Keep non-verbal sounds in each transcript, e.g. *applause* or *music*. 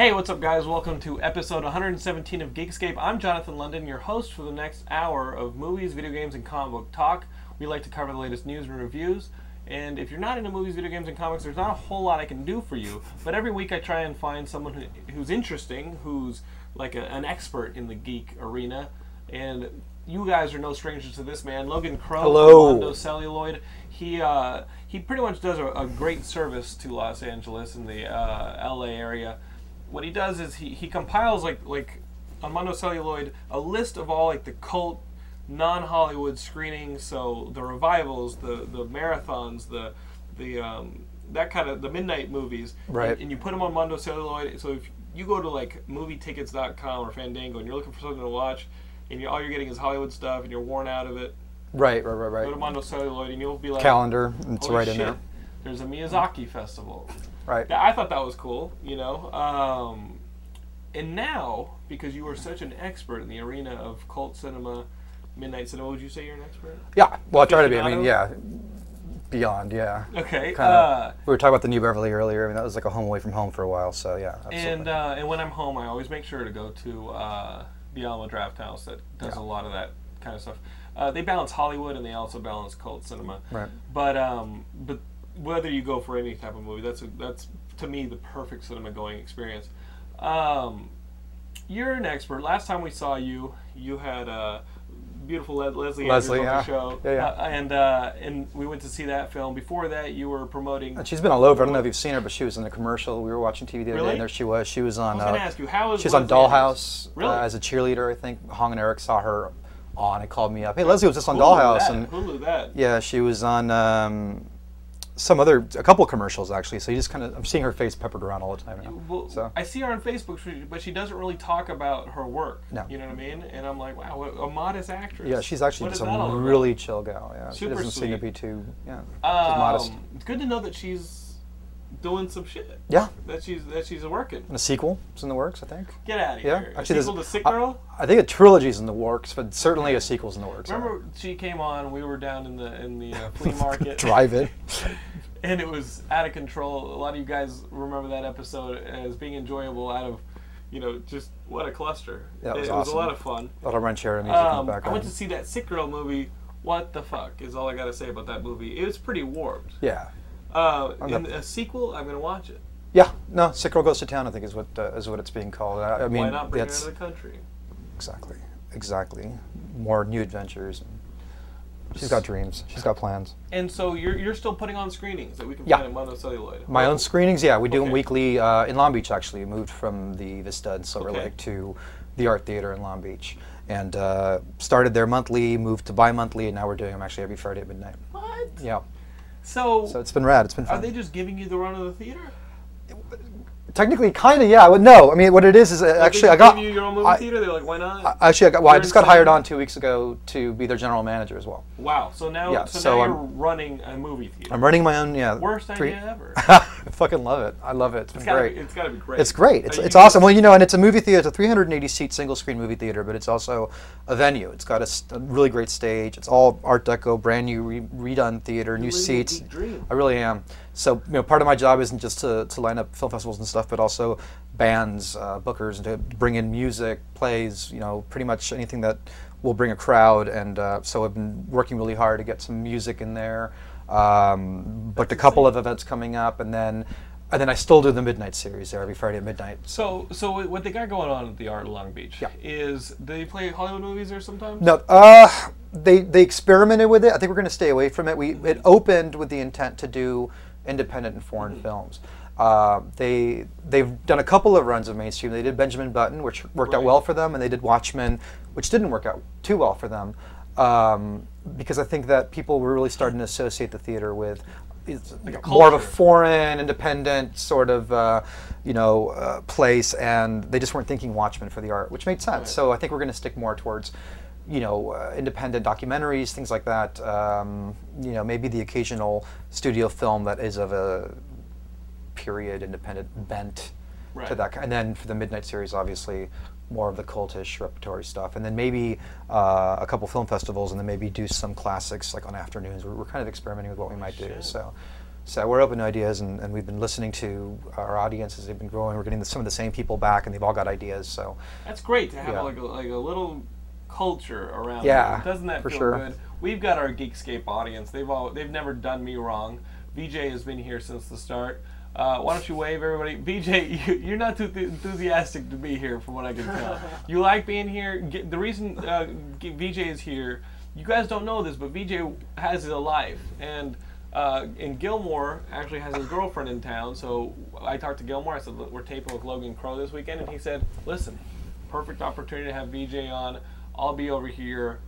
Hey, what's up, guys? Welcome to episode 117 of Geekscape. I'm Jonathan London, your host for the next hour of movies, video games, and comic book talk. We like to cover the latest news and reviews. And if you're not into movies, video games, and comics, there's not a whole lot I can do for you. But every week I try and find someone who, who's interesting, who's like a, an expert in the geek arena. And you guys are no strangers to this man, Logan Crow Hello. from Mondo Celluloid. He uh, he pretty much does a, a great service to Los Angeles and the uh, LA area what he does is he, he compiles like like on Mondo Celluloid a list of all like the cult non-Hollywood screenings, so the revivals, the the marathons, the the um, that kind of the midnight movies, Right. And, and you put them on Mondo Celluloid. So if you go to like movietickets.com or Fandango and you're looking for something to watch, and you're, all you're getting is Hollywood stuff, and you're worn out of it, Right, right, right, right. go to. Mondo Celluloid and you'll be like Calendar, it's "Holy right in there. There's a Miyazaki festival. Right. Yeah, I thought that was cool, you know. Um, and now, because you are such an expert in the arena of cult cinema, midnight cinema, would you say you're an expert? Yeah, well, I try to be. I mean, yeah, beyond, yeah. Okay. Uh, we were talking about the New Beverly earlier. I mean, that was like a home away from home for a while. So yeah, absolutely. and uh, and when I'm home, I always make sure to go to uh, the Alamo Drafthouse that does Yeah. a lot of that kind of stuff. Uh, they balance Hollywood and they also balance cult cinema. Right. But um, but whether you go for any type of movie, that's a, that's to me the perfect cinema going experience. Um, you're an expert. Last time we saw you, you had a beautiful Le- Leslie, Leslie, yeah. the show, Yeah, yeah. Uh, and uh, and we went to see that film. Before that, you were promoting. And she's been all over. I don't know if you've seen her, but she was in a commercial. We were watching TV the other Really? day, and there she was. She was on. I was gonna uh, ask you, how is She was on Dollhouse Really? uh, as a cheerleader. I think Hong and Eric saw her on. and called me up. Hey, Leslie was just on Hulu Dollhouse, that, and Hulu that. yeah, she was on um, some other, a couple commercials actually. So you just kind of, I'm seeing her face peppered around all the time now. Well, so I see her on Facebook, but she doesn't really talk about her work. No. You know what I mean? And I'm like, wow, a modest actress. yeah, she's actually just is that all a about? really chill gal. Yeah, Super she doesn't seem to be too, yeah, she's modest. Um, It's good to know that she's doing some shit. Yeah, That she's that she's working. and a sequel is in the works, I think. Get out of Yeah, here. actually, a sequel to Sick I- Girl. I, think a trilogy's in the works, but certainly a sequel's in the works. yeah. Remember, she came on. We were down in the in the uh, *laughs* flea market. Drive it. *laughs* and it was out of control. A lot of you guys remember that episode as being enjoyable. Out of, you know, just what a cluster. That was it, was a lot of fun. A lot of music in Um, I went to see that Sick Girl movie. What the fuck is all I gotta say about that movie? It was pretty warped. yeah, Uh, in a sequel, I'm gonna watch it. yeah. No, Sick Girl Goes to Town. I think is what uh, is what it's being called. I, I mean, Why not bring it that's into the country? exactly, exactly. More new adventures. She's got dreams. She's got plans. And so you're you're still putting on screenings that we can Yeah. find at Mondo Celluloid. My own screenings, yeah, we do them weekly uh, in Long Beach. Actually, We moved from the Vista in Silver Okay. Lake to the Art Theater in Long Beach, and uh, started there monthly, moved to bi-monthly, and now we're doing them actually every Friday at midnight. What? Yeah, So, so it's been rad. It's been fun. are they just giving you the run of the theater? Technically, kind of, yeah. Well, no, I mean, what it is is uh, actually I got. you your own movie I- theater. They're like, why not? I- Actually, I got, well, I You're just got hired on two weeks ago to be their general manager as well. wow. So now, Yeah, so, so now I'm- you're running a movie theater. I'm running my own, yeah. Worst three- idea ever. *laughs* I fucking love it. I love it. It's been gotta, great. be, it's gotta be great. It's great. It's, it's awesome. Well, you know, and it's a movie theater. It's a 380 seat single screen movie theater, but it's also a venue. It's got a really great stage. It's all Art Deco, brand new, re- redone theater, new living a seats. I really am. So, you know, part of my job isn't just to, to line up film festivals and stuff, but also bands, uh, bookers, and to bring in music, plays, you know, pretty much anything that will bring a crowd. And uh, so I've been working really hard to get some music in there. Um, booked a couple of events coming up, and then and then I still do the midnight series there every Friday at midnight. So, so what they got going on at the Art of Long Beach Yeah. is they play Hollywood movies there sometimes. No, uh, they they experimented with it. I think we're going to stay away from it. We it opened with the intent to do independent and foreign films. Uh, they they've done a couple of runs of mainstream. They did Benjamin Button, which worked out well for them, and they did Watchmen, which didn't work out too well for them, um, because I think that people were really starting to associate the theater with. it's a more of a foreign, independent sort of, uh, you know, uh, place, and they just weren't thinking Watchmen for the art, which made sense. Right. So I think we're going to stick more towards, you know, uh, independent documentaries, things like that. Um, you know, maybe the occasional studio film that is of a period independent bent Right. to that. And then for the Midnight series, obviously, more of the cultish repertory stuff, and then maybe uh, a couple film festivals, and then maybe do some classics like on afternoons. We're, we're kind of experimenting with what we might do. So, so we're open to ideas, and, and we've been listening to our audiences. They've been growing. We're getting the, some of the same people back, and they've all got ideas. So, That's great to have Yeah. like a, like a little culture around. Yeah, there. doesn't that for feel sure. good? We've got our Geekscape audience. They've all they've never done me wrong. VJ has been here since the start. Uh, why don't you wave everybody? *laughs* VJ, you, you're not too th- enthusiastic to be here, from what I can tell. *laughs* you like being here. G- The reason uh, G- VJ is here, you guys don't know this, but VJ has a life, and uh, and Gilmore actually has his girlfriend in town. So I talked to Gilmore. I said, "Look, we're taping with Logan Crow this weekend, and he said, listen, perfect opportunity to have VJ on. I'll be over here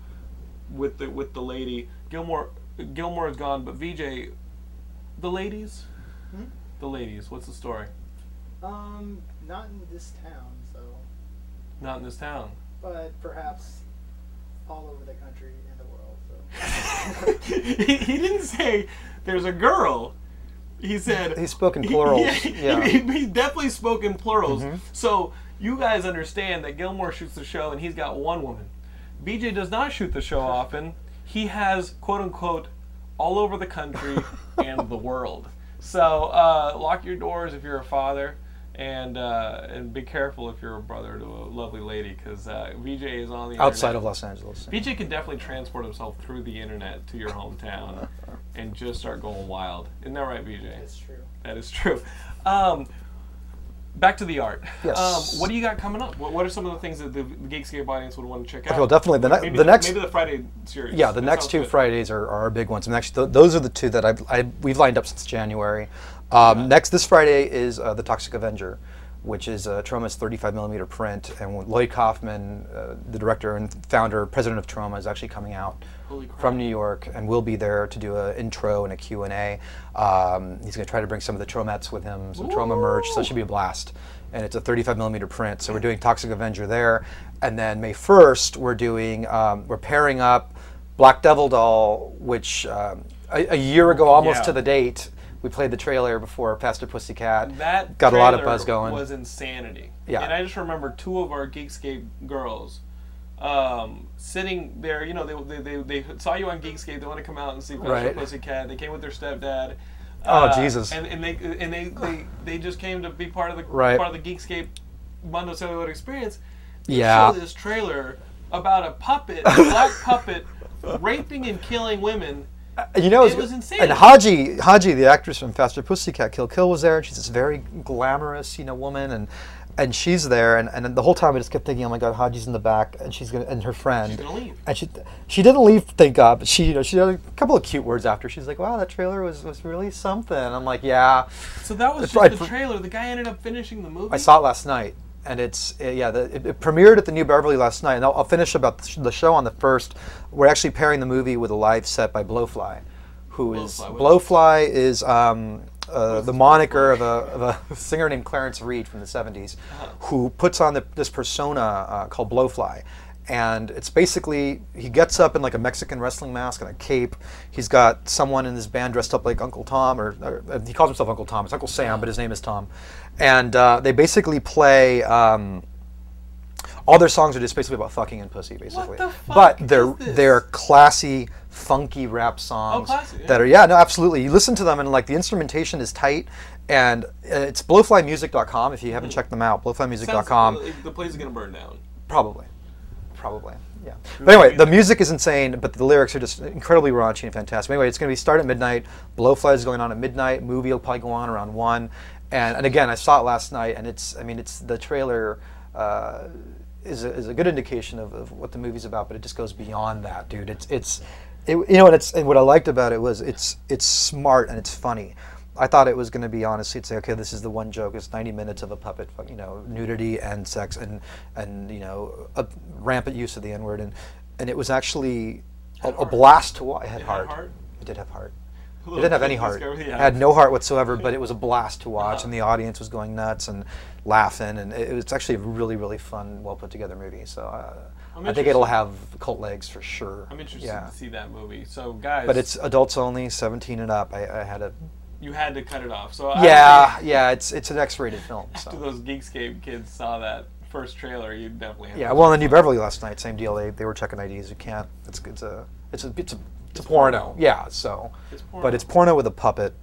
with the with the lady. Gilmore Gilmore is gone, but VJ, the ladies, the ladies. What's the story? Um, not in this town, so, Not in this town. but perhaps all over the country and the world. So, *laughs* he, he didn't say there's a girl. He said He spoke in plurals, *laughs* Yeah, yeah. He, he definitely spoke in plurals. Mm-hmm. So you guys understand that Gilmore shoots the show and he's got one woman. BJ does not shoot the show often. He has quote unquote all over the country *laughs* and the world. So uh, lock your doors if you're a father. And uh, and be careful if you're a brother to a lovely lady, because uh, VJ is on the outside internet. of Los Angeles. BJ can definitely transport himself through the internet to your hometown *laughs* and just start going wild. Isn't that right, BJ? That's true. That is true. Um, back to the art. Yes. Um, what do you got coming up? What, what are some of the things that the, the Geekscape audience would want to check out? Okay, well, definitely the, ne- maybe the next maybe the Friday series. Yeah, the That next two good. Fridays are, are our big ones. And actually, th- those are the two that I've, I, we've lined up since January. Um, Next, this Friday is uh, The Toxic Avenger, which is uh, Troma's 35 millimeter print. And Lloyd Kaufman, uh, the director and founder, president of Troma, is actually coming out from New York and will be there to do an intro and a Q&A. Um, he's going to try to bring some of the Tromettes with him, some Troma merch, so it should be a blast. And it's a 35 millimeter print, so we're doing Toxic Avenger there. And then May 1st, we're doing, um, we're pairing up Black Devil Doll, which um, a, a year ago, almost Yeah. to the date, we played the trailer before Faster Pussycat. That got a lot of buzz going. Was insanity. Yeah. And I just remember two of our Geekscape girls um, sitting there. You know, they, they, they, they saw you on Geekscape. They want to come out and see Faster Right. Pussycat. They came with their stepdad. Oh, Uh, Jesus. And, and they and they, they they just came to be part of the Right. part of the Geekscape Mondo Celluloid experience. Yeah. Show this trailer about a puppet, a black puppet, *laughs* raping and killing women. Uh, you know, It was insane. And Haji, Haji, the actress from Faster Pussycat, Kill Kill, was there, and she's this very glamorous, you know, woman, and and she's there, and, and the whole time I just kept thinking, oh my God, Haji's in the back, and she's gonna, and her friend, She's gonna leave. and she she didn't leave, thank God, but she, you know, she had a couple of cute words after. She's like, wow, that trailer was was really something. I'm like, yeah, So that was just the trailer. The guy ended up finishing the movie. I saw it last night, and it's uh, yeah, the, it, it premiered at the New Beverly last night, and I'll, I'll finish about the, sh- the show on the first. We're actually pairing the movie with a live set by Blowfly, who is Blowfly, Blowfly is um, uh, the moniker of a, of a *laughs* singer named Clarence Reid from the 70s, who puts on the, this persona uh, called Blowfly. And it's basically, he gets up in like a Mexican wrestling mask and a cape. He's got someone in his band dressed up like Uncle Tom, or, or he calls himself Uncle Tom. It's Uncle Sam, but his name is Tom. And uh, they basically play. Um, all their songs are just basically about fucking and pussy, basically. the but they're they're classy, funky rap songs classy, yeah. that are yeah, no, absolutely. You listen to them and like the instrumentation is tight, and uh, it's blowflymusic.com if you haven't checked them out. Blowflymusic.com, like the place is gonna burn down. probably, probably. Yeah. But anyway, the music is insane, but the lyrics are just incredibly raunchy and fantastic. Anyway, it's going to be start at midnight. Blowfly is going on at midnight. Movie will probably go on around one. And, and again, I saw it last night, and it's I mean, it's the trailer. Uh, is a, is a good indication of, of what the movie's about, but it just goes beyond that, dude. It's it's, it, you know, and it's and what I liked about it was it's it's smart and it's funny. I thought it was going to be honestly, to say, okay, this is the one joke. It's 90 minutes of a puppet, you know, nudity and sex and and you know, a rampant use of the N word, and and it was actually a, a blast to watch. It had It heart. heart? It did have heart. It didn't have any heart. discovery, It had no heart whatsoever, but it was a blast to watch, Uh-huh. and the audience was going nuts and laughing, and it, was actually a really, really fun, well put together movie. So uh, I'm think it'll have cult legs for sure. I'm interested Yeah, to see that movie. So guys, but it's adults only, 17 and up. I, I had a you had to cut it off. So I yeah, yeah. It's it's an X-rated film. *laughs* After So. those Geekscape kids saw that first trailer, you definitely had Yeah, well, in New Beverly last night, same deal. They, they were checking IDs. You can't. It's it's a it's a it's a, it's a porno. porno. Yeah. So, It's porno. but it's porno with a puppet,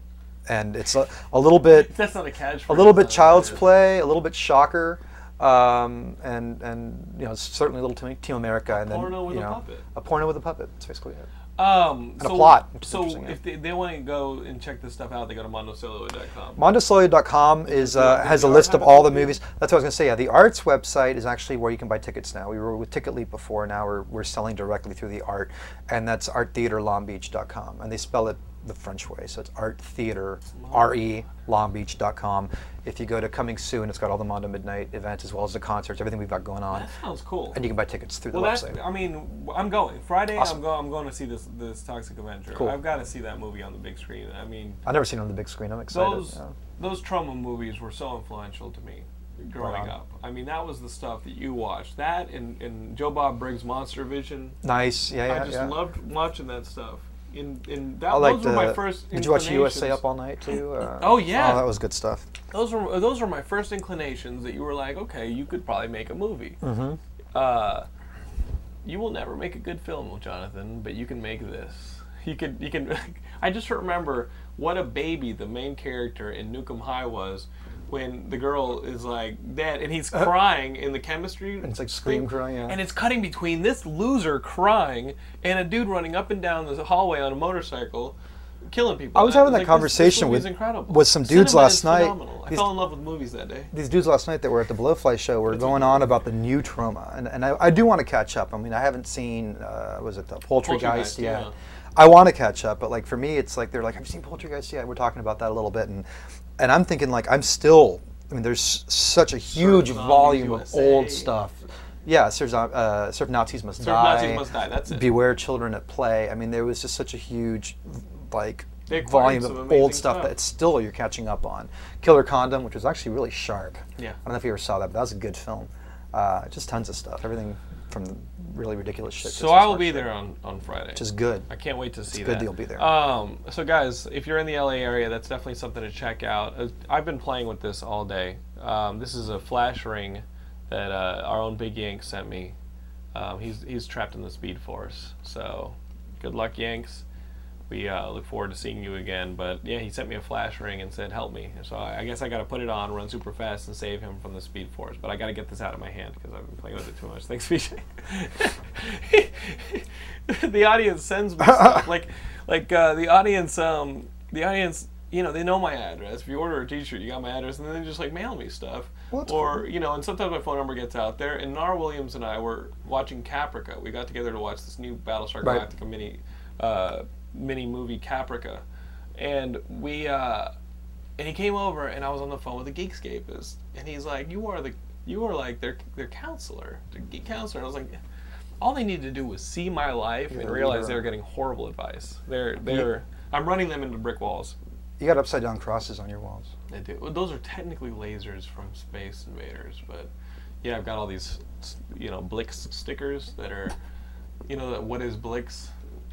and it's a, a little bit *laughs* That's not a catch. a little bit child's play, a little bit shocker, um, and and you know certainly a little Team, Team America, and then porno with you a know puppet. a porno with a puppet. That's basically it. Um, a so, plot, So if they, they want to go and check this stuff out, they go to mondocelluloid.com. Mondocelluloid.com is uh, has a list of all the movies. That's what I was going to say. Yeah, the Arts website is actually where you can buy tickets now. We were with Ticket Leap before. Now we're, we're selling directly through the Art, and that's arttheaterlongbeach.com, and they spell it the French way. So it's Art Theater, R E Longbeach.com. If you go to Coming Soon, it's got all the Mondo Midnight events as well as the concerts, everything we've got going on, That sounds cool. and you can buy tickets through well, the website. I mean, I'm going Friday. Awesome. I'm going. I'm going to see this this Toxic Avenger. Cool. I've got to see that movie on the big screen. I mean, I've never seen it on the big screen. I'm excited. those yeah. those Troma movies were so influential to me growing up. I mean, that was the stuff that you watched. That and, and Joe Bob Briggs' Monster Vision. Nice. Yeah, yeah, I just yeah. loved watching that stuff. In in that I like those were my first. did you watch USA. Up All Night too? Uh, Oh, yeah. Oh, that was good stuff. Those were those were my first inclinations that you were like, okay, you could probably make a movie. Mm-hmm. Uh, you will never make a good film, Jonathan, but you can make this. You could you can. *laughs* I just remember what a baby the main character in Nukem High was when the girl is like dead and he's crying in the chemistry. Uh-huh. it's like scream crying, yeah. And it's cutting between this loser crying and a dude running up and down the hallway on a motorcycle. Killing people. I was And having was that like, this- this conversation with- with some dudes Cinema last night. phenomenal. I These- fell in love with movies that day. these dudes last night that were at the Blowfly show were going on about the new Troma, and, and I, I do want to catch up. I mean, I haven't seen, uh, was it the Poultrygeist Poultrygeist, yet? yeah. I want to catch up, but like for me, it's like they're like, "Have you seen Poultrygeist yet?" We're talking about that a little bit, and and I'm thinking like I'm still. I mean, there's such a huge Zombies volume of old stuff. Yeah, Zom- uh, Surf Nazis Must Surf Die. Nazis Must Die, that's it. Beware Children at Play. I mean, there was just such a huge, like, volume of old stuff, stuff. that still you're catching up on. Killer Condom, which was actually really sharp. Yeah. I don't know if you ever saw that, but that was a good film. Uh, just tons of stuff. Everything from the really ridiculous shit. So I will be there on, on Friday. Which is good. I can't wait to see good that. that you'll be there. Um, so guys, if you're in the LA area, that's definitely something to check out. Uh, I've been playing with this all day. Um, this is a flash ring that uh, our own Big Yank sent me. Um, he's he's trapped in the Speed Force. So good luck, Yanks. We uh, look forward to seeing you again. But yeah, he sent me a flash ring and said, "Help me." So I, I guess I got to put it on, run super fast, and save him from the Speed Force. But I got to get this out of my hand because I've been playing with it too much. Thanks, *laughs* BJ. *laughs* the audience sends me stuff *laughs* like, like uh, the audience, um, the audience. You know, they know my address. If you order a T-shirt, you got my address, and then they just like mail me stuff. Well, or you know, and sometimes my phone number gets out there. And Nar Williams and I were watching Caprica. We got together to watch this new Battlestar Right. Galactica mini, uh, mini movie Caprica, and we. Uh, and he came over, and I was on the phone with a Geekscapist, and he's like, "You are the, you are like their their counselor, their geek counselor." And I was like, all they needed to do was see my life and the realize leader. they were getting horrible advice. They're they're I'm running them into brick walls. You got upside down crosses on your walls. They do. Well, those are technically lasers from Space Invaders, but yeah, I've got all these, you know, Blix stickers that are, you know, that what is Blix?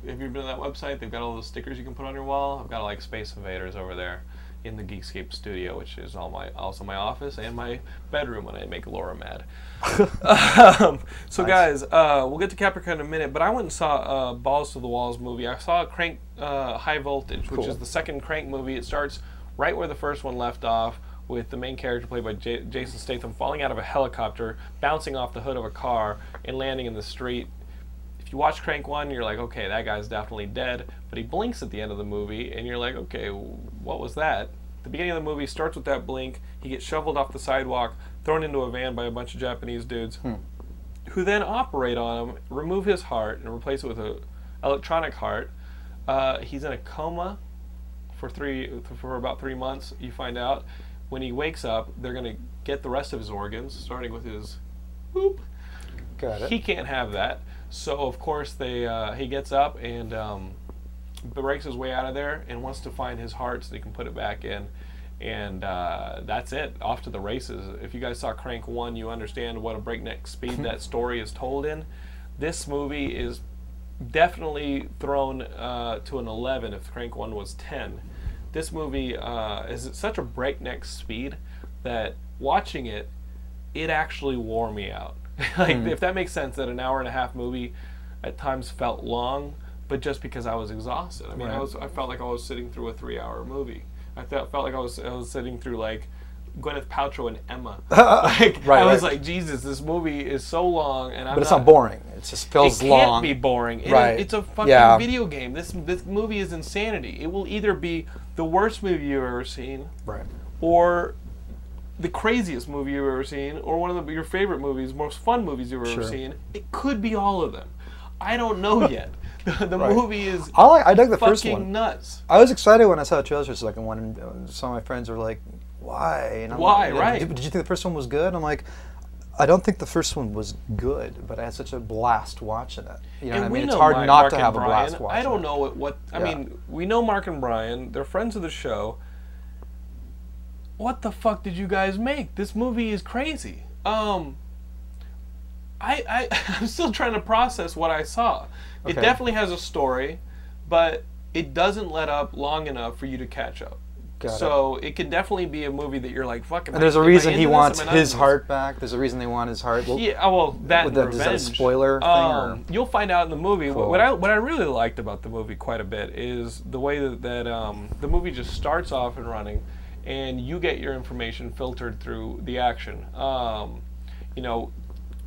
Have you been to that website? They've got all those stickers you can put on your wall. I've got like Space Invaders over there in the Geekscape studio, which is all my also my office and my bedroom when I make Laura mad. *laughs* um, so guys, uh, we'll get to Capricorn in a minute, but I went and saw uh, Balls to the Walls movie. I saw Crank uh, High Voltage, which is the second Crank movie. It starts right where the first one left off, with the main character played by J- Jason Statham falling out of a helicopter, bouncing off the hood of a car, and landing in the street. If you watch Crank 1, you're like, okay, that guy's definitely dead. But he blinks at the end of the movie, and you're like, okay, what was that? The beginning of the movie starts with that blink. He gets shoveled off the sidewalk, thrown into a van by a bunch of Japanese dudes, who then operate on him, remove his heart, and replace it with a electronic heart. Uh, he's in a coma for three for about three months. You find out when he wakes up, they're gonna get the rest of his organs, starting with his whoop. Got it. He can't have that. So of course they uh, he gets up and um, breaks his way out of there and wants to find his heart so he can put it back in. And uh, that's it. Off to the races. If you guys saw Crank One, you understand what a breakneck speed *laughs* that story is told in. This movie is definitely thrown uh, to an 11 if Crank 1 was 10. This movie uh, is at such a breakneck speed that watching it, it actually wore me out. *laughs* like, hmm. if that makes sense, that an hour and a half movie at times felt long, but just because I was exhausted. I mean, I was I felt like I was sitting through a three-hour movie. I felt felt like I was I was sitting through like Gwyneth Paltrow and Emma. *laughs* *laughs* like Right, I was right. like, Jesus, this movie is so long, and I'm But it's not boring. It just feels long. it can't long. be boring. It is- Right. it's a fucking Yeah. video game. This this movie is insanity. It will either be the worst movie you've ever seen, Right. or the craziest movie you've ever seen, or one of the, your favorite movies, most fun movies you've ever Sure. seen. It could be all of them. I don't know yet. *laughs* the the Right. movie is I like. I dug the first one. nuts. I was excited when I saw the trailer for the second one, and uh, some of my friends were like, "Why?" And I'm Why? like, Right. Did, did you think the first one was good? I'm like, I don't think the first one was good, but I had such a blast watching it. You know and what I mean? It's hard Mark, not Mark to have a blast watching I don't know what, what I Yeah. mean. We know Mark and Brian. They're friends of the show. What the fuck did you guys make? This movie is crazy. Um, I, I *laughs* I'm still trying to process what I saw. It definitely has a story, but it doesn't let up long enough for you to catch up. Got so it. can definitely be a movie that you're like, fucking. And there's a reason he wants his heart back. There's a reason they want his heart. Well, Yeah, oh, well, that that- is that a spoiler thing, or- Um, You'll find out in the movie. What- Cool. What I what I really liked about the movie quite a bit is the way that, that um, the movie just starts off and running, and you get your information filtered through the action. Um, you know,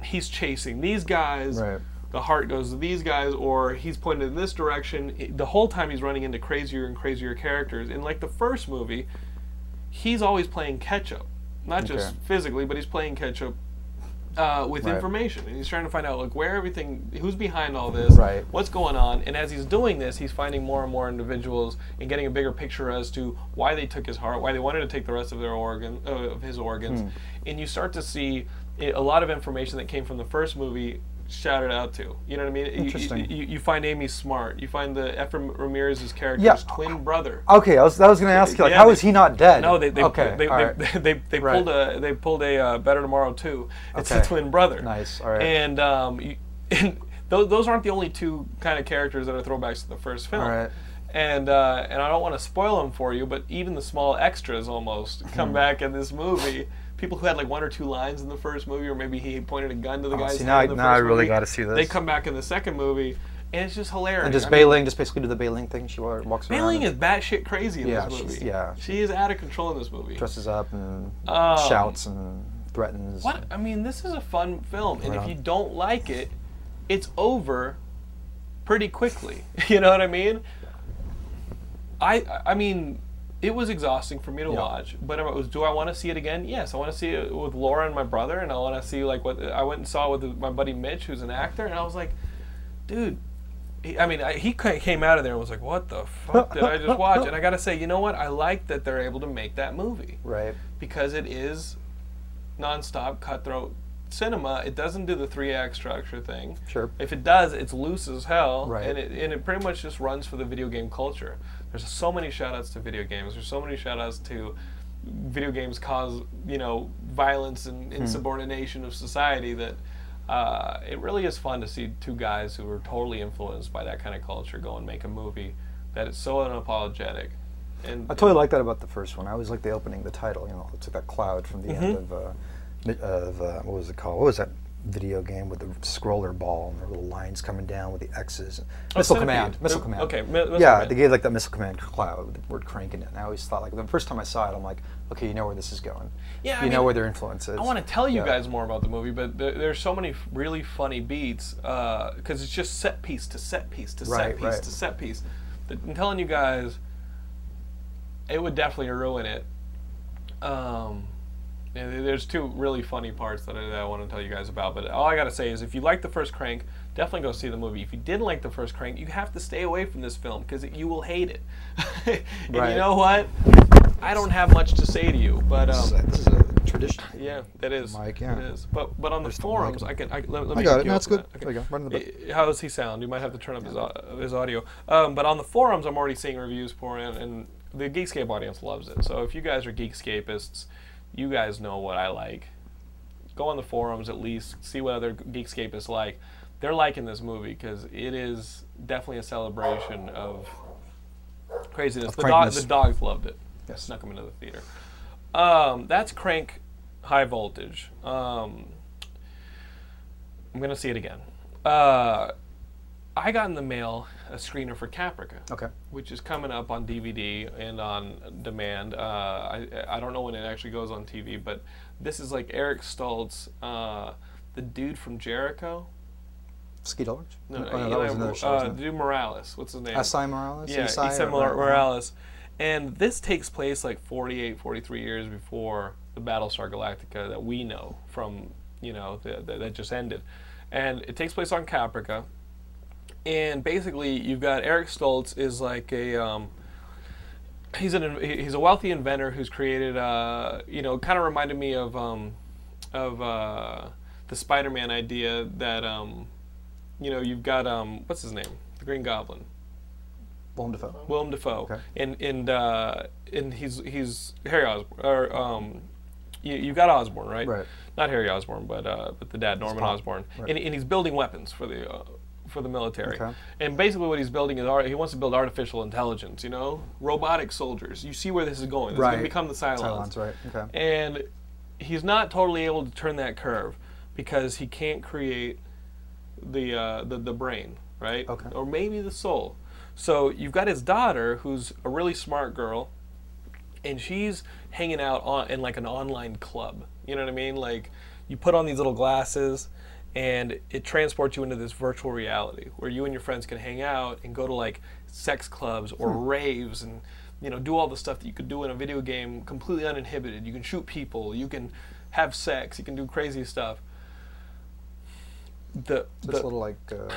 he's chasing these guys. Right. The heart goes to these guys, or he's pointed in this direction. The whole time he's running into crazier and crazier characters. In like the first movie, he's always playing catch up, not just physically, but he's playing catch up uh, with Right. information, and he's trying to find out like where everything, who's behind all this, Right. what's going on, and as he's doing this, he's finding more and more individuals and getting a bigger picture as to why they took his heart, why they wanted to take the rest of their organ, uh, of his organs, Hmm. and you start to see a lot of information that came from the first movie shouted out to. You know what I mean? You- you- Interesting. You, you, find Amy Smart. You find the Efren Ramirez's character's Yeah. twin brother. Okay, I was, I was going to ask you, like, Yeah, how they- is he not dead? No, they they okay, they, they, right. *laughs* they, they, Right. pulled a they pulled a uh, Better Tomorrow too. It's Okay. a twin brother. Nice, all right. And um, you, *laughs* and those, those aren't the only two kind of characters that are throwbacks to the first film. All right. And uh, and I don't want to spoil them for you, but even the small extras almost Hmm. come back in this movie. People who had like one or two lines in the first movie, or maybe he pointed a gun to the Oh, guy's see, head now I- now I really gotta see this. They come back in the second movie, and it's just hilarious. And just I mean, Bai Ling, just basically do the Bai Ling thing. She wa- walks around. Bai Ling is batshit crazy in Yeah, this movie. yeah. she is out of control in this movie. dresses up and Um, shouts and threatens. What I mean, this is a fun film, and Right if you don't like it, it's over pretty quickly. *laughs* You know what I mean? I I mean, it was exhausting for me to Yeah. watch, but it was. Do I want to see it again? Yes, I want to see it with Laura and my brother, and I want to see like what I went and saw with my buddy Mitch, who's an actor, and I was like, dude. He, I mean, I, he came out of there and was like, "What the fuck did I just watch?" And I gotta say, you know what? I like that they're able to make that movie Right. because it is nonstop, cutthroat cinema, it doesn't do the three act structure thing. Sure. If it does, it's loose as hell, Right. and it and it pretty much just runs for the video game culture. There's so many shout outs to video games. There's so many shout outs to video games cause you know violence and Hmm. insubordination of society that uh, it really is fun to see two guys who are totally influenced by that kind of culture go and make a movie that is so unapologetic. And I totally like that about the first one. I always like the opening, the title. You know, it's like that cloud from the end of, uh, of uh, what was it called? What was that video game with the scroller ball and the little lines coming down with the X's? Oh, Missile Centipede. Command. Missile Uh, Command. okay, mi- Missile yeah, Command. they gave like that Missile Command cloud with the word crank in it. And I always thought like the first time I saw it, I'm like, okay, you know where this is going. Yeah, I you know mean, where their influence is. I want to tell you Yeah. guys more about the movie, but there, there's so many really funny beats because it's just set piece to set piece to set piece right. to set piece. I'm telling you guys, it would definitely ruin it. Um, and there's two really funny parts that I, that I want to tell you guys about. But all I gotta say is, if you like the first Crank, definitely go see the movie. If you didn't like the first Crank, you have to stay away from this film because you will hate it. *laughs* and you know what? I don't have much to say to you, but This um, is a- this is a tradition. yeah, that is. Mike, yeah. It is. But but on the Just forums. I can. I, let, let I me got it. up good. that. There you go. Right the. How does he sound? You might have to turn up his, his audio. Um, but on the forums, I'm already seeing reviews for it, and the Geekscape audience loves it. So if you guys are Geekscapists, you guys know what I like. Go on the forums at least, see what other Geekscape is like. They're liking this movie because it is definitely a celebration of craziness. Of the, dog, the dogs loved it. Yes. Snuck them into the theater. Um, that's Crank High Voltage. Um, I'm gonna see it again. Uh, I got in the mail a screener for Caprica, Okay. which is coming up on DVD and on demand. Uh, I I don't know when it actually goes on TV, but this is like Eric Stoltz, uh, the dude from Jericho. Skeet Ulrich? No, Oh, no, Eli was another show. uh, dude Morales. What's his name? Esai Morales? Yeah, Esai Mor- Morales. And this takes place like 48, 43 years before the Battlestar Galactica that we know from, you know, the, the, that just ended. And it takes place on Caprica. And basically, you've got Eric Stoltz is like a, um, he's an he's a wealthy inventor who's created, uh, you know, kind of reminded me of, um, of uh, the Spider-Man idea that, um, you know, you've got, um, what's his name? The Green Goblin. Willem Dafoe. Willem Dafoe, Okay. and and uh, and he's he's Harry Osborn, or um, you, you got Osborn, right? Right. Not Harry Osborn, but uh, but the dad Norman. Osborn, Right. and, and he's building weapons for the uh, for the military. Okay. And basically, what he's building is art, he wants to build artificial intelligence. You know, robotic soldiers. You see where this is going. This is going to become the Cylons. Cylons, right. Okay. And he's not totally able to turn that curve because he can't create the uh, the the brain, right? Okay. Or maybe the soul. So you've got his daughter, who's a really smart girl, and she's hanging out on in like an online club. You know what I mean? Like you put on these little glasses, and it transports you into this virtual reality where you and your friends can hang out and go to like sex clubs or raves and you know do all the stuff that you could do in a video game completely uninhibited. You can shoot people. You can have sex. You can do crazy stuff. The, So the it's a little like uh,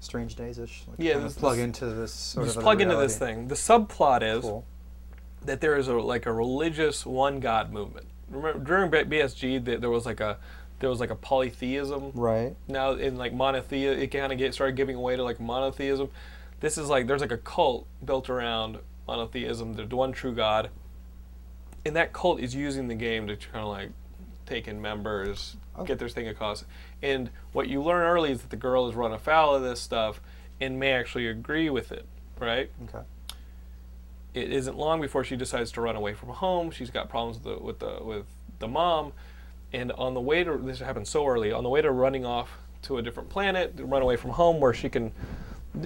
Strange Days ish. Like Yeah, this- plug this- into this sort just plug into this thing. The subplot is Cool. that there is a like a religious one God movement. Remember during BSG that there was like a there was like a polytheism. Right. Now in like monotheism, it kind of get started giving way to like monotheism. This is like there's like a cult built around monotheism. the one true God, and that cult is using the game to kind of like take in members, oh. get their thing across. And what you learn early is that the girl has run afoul of this stuff and may actually agree with it, right? Okay. it isn't long before she decides to run away from home. She's got problems with the with the, with the mom, and on the way to this happened so early. On the way to running off to a different planet, to run away from home, where she can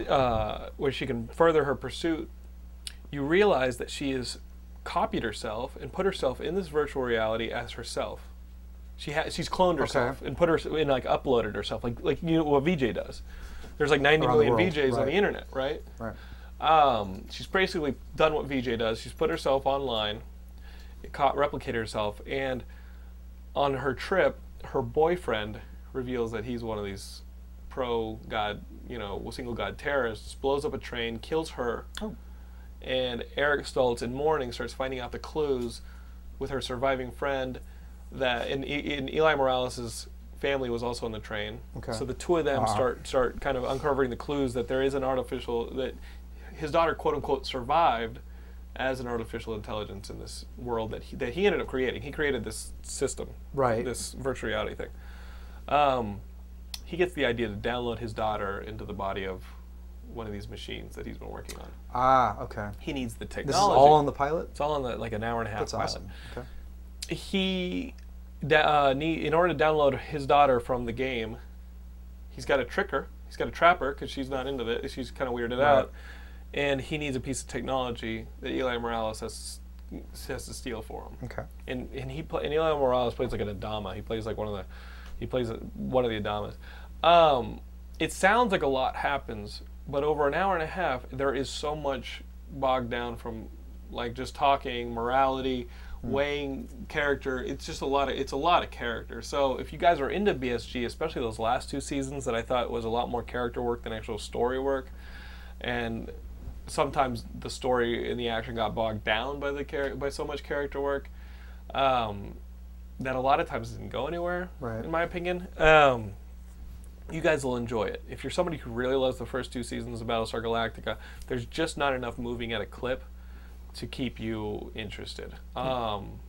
uh, where she can further her pursuit, you realize that she has copied herself and put herself in this virtual reality as herself. She ha- she's cloned herself and put her and like uploaded herself, like like you know what VJ does. There's like 90 Around million world, VJs on the internet, right? Right. Um, she's basically done what VJ does. She's put herself online, caught, replicated herself, and on her trip, her boyfriend reveals that he's one of these pro God, you know, single God terrorists, blows up a train, kills her, Oh. and Eric Stoltz in mourning starts finding out the clues with her surviving friend that and, E- and Eli Morales' family was also on the train. Okay. So the two of them Uh-huh. start start kind of uncovering the clues that there is an artificial that his daughter quote unquote survived as an artificial intelligence in this world that he, that he ended up creating. He created this system, Right. This virtual reality thing. Um, he gets the idea to download his daughter into the body of one of these machines that he's been working on. Ah, okay. He needs the technology. This is all on the pilot. It's all on the, like an hour and a half That's pilot. awesome. Okay. He, da- uh, need, in order to download his daughter from the game, he's got to trick her. He's got to trap her because she's not into it. She's kind of weirded Right. out, and he needs a piece of technology that Eli Morales has has to steal for him. Okay. And and he play, and Eli Morales plays like an Adama. He plays like one of the he plays one of the Adamas. Um, it sounds like a lot happens, but over an hour and a half, there is so much bogged down from like just talking morality, weighing character. It's just a lot of it's a lot of character. So if you guys are into BSG, especially those last two seasons that I thought was a lot more character work than actual story work, and sometimes the story and the action got bogged down by the char- by so much character work um, that a lot of times didn't go anywhere. Right. In my opinion, um, you guys will enjoy it. If you're somebody who really loves the first two seasons of Battlestar Galactica, there's just not enough moving at a clip to keep you interested. Um,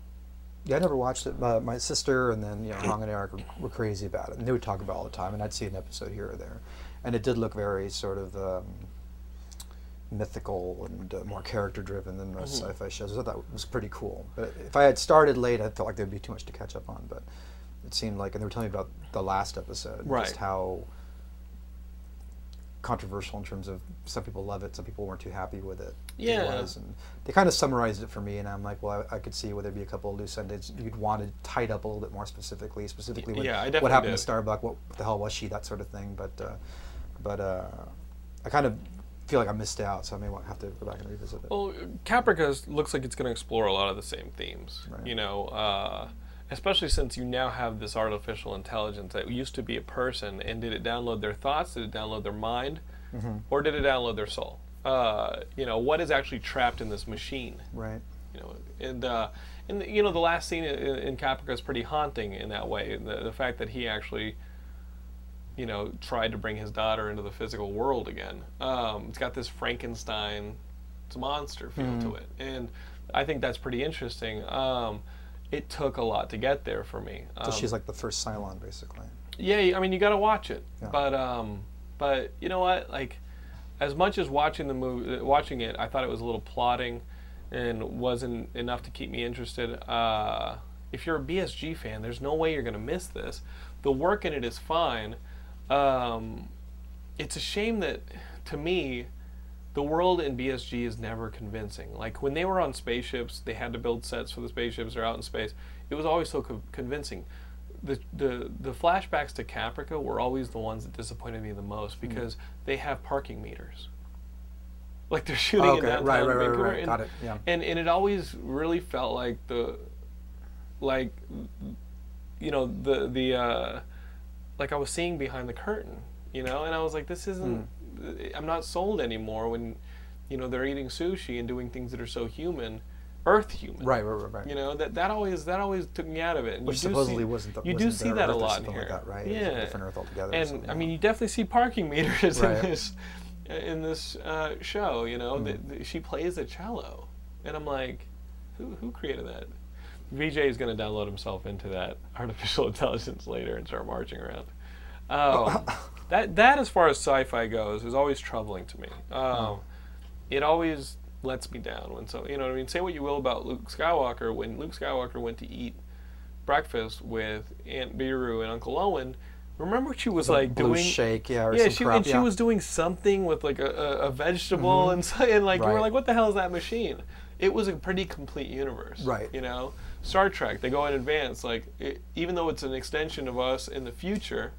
Yeah, I never watched it. Uh, my sister and then you know Hong and Eric were, were crazy about it, and they would talk about it all the time. And I'd see an episode here or there, and it did look very sort of um, mythical and uh, more character driven than most Mm-hmm. sci-fi shows. I thought that was pretty cool. But if I had started late, I felt like there'd be too much to catch up on. But it seemed like, and they were telling me about the last episode, Right. just how controversial in terms of some people love it, some people weren't too happy with it. it Yeah. was, and they kind of summarized it for me, and I'm like, well, I, I could see where there'd be a couple of loose ends you'd want to tied up a little bit more specifically, specifically with Yeah, what happened did. to Starbuck, what, what the hell was she, that sort of thing. But, uh, but uh, I kind of feel like I missed out, so I may have to go back and revisit it. Well, Caprica looks like it's going to explore a lot of the same themes. Right. You know, uh, especially since you now have this artificial intelligence that used to be a person, and did it download their thoughts? Did it download their mind? Or did it download their soul? Uh, you know, what is actually trapped in this machine? right. You know, and uh, and you know the last scene in, in Caprica is pretty haunting in that way. The, the fact that he actually, you know, tried to bring his daughter into the physical world again. Um, it's got this Frankenstein, it's a monster feel to it, and I think that's pretty interesting. Um, it took a lot to get there for me. So Um, she's like the first Cylon, basically. yeah, I mean, you got to watch it. Yeah. But um, but you know what? Like, as much as watching the movie, watching it, I thought it was a little plotting, and wasn't enough to keep me interested. Uh, if you're a BSG fan, there's no way you're gonna miss this. The work in it is fine. Um, it's a shame that, to me, the world in BSG is never convincing. Like when they were on spaceships, they had to build sets for the spaceships. They're out in space. It was always so co- convincing. The, the the flashbacks to Caprica were always the ones that disappointed me the most Hmm. because they have parking meters. Like they're *laughs* shooting Okay, in downtown right, right, right, Vancouver, right. and, Got it, yeah. and and it always really felt like the like you know the the uh, like I was seeing behind the curtain, you know, and I was like, this isn't. Hmm. I'm not sold anymore when, you know, they're eating sushi and doing things that are so human, Earth human. Right, right, right, right. You know that that always that always took me out of it. And Which you supposedly see, wasn't the- You do wasn't see their that a Earth or lot here. like that, right? A Yeah. different Earth altogether And I mean, you definitely see parking *laughs* meters Right. in this in this uh, show. You know, Hmm. that that she plays a cello, and I'm like, who who created that? VJ is going to download himself into that *laughs* artificial intelligence later and start marching around. Um, *laughs* that that as far as sci-fi goes is always troubling to me. Um, It always lets me down when so you know what I mean. Say what you will about Luke Skywalker. When Luke Skywalker went to eat breakfast with Aunt Beru and Uncle Owen, remember what she was like Blue doing shake, yeah, or yeah, some she crap, and she yeah. Mm-hmm. was doing something with like a, a, vegetable and so and like you were like, what the hell is that machine? It was a pretty complete universe, Right. You know, Star Trek they go in advance, like it, even though it's an extension of us in the future.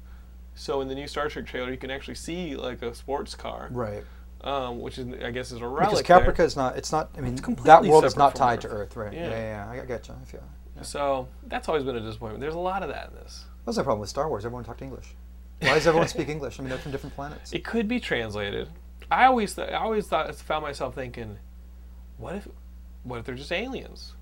So in the new Star Trek trailer, you can actually see like a sports car, Right. um, which is I guess is a relic. Because relic. Caprica there. is not, it's not, I mean, that world is not tied Earth. to Earth, right? Yeah. Yeah, yeah, yeah, I get you. I feel So that's always been a disappointment. There's a lot of that in this. What's the problem with Star Wars? Everyone talked English. Why does everyone speak English? I mean, they're from different planets. It could be translated. I always, th- I always thought, found myself thinking, what if, what if they're just aliens?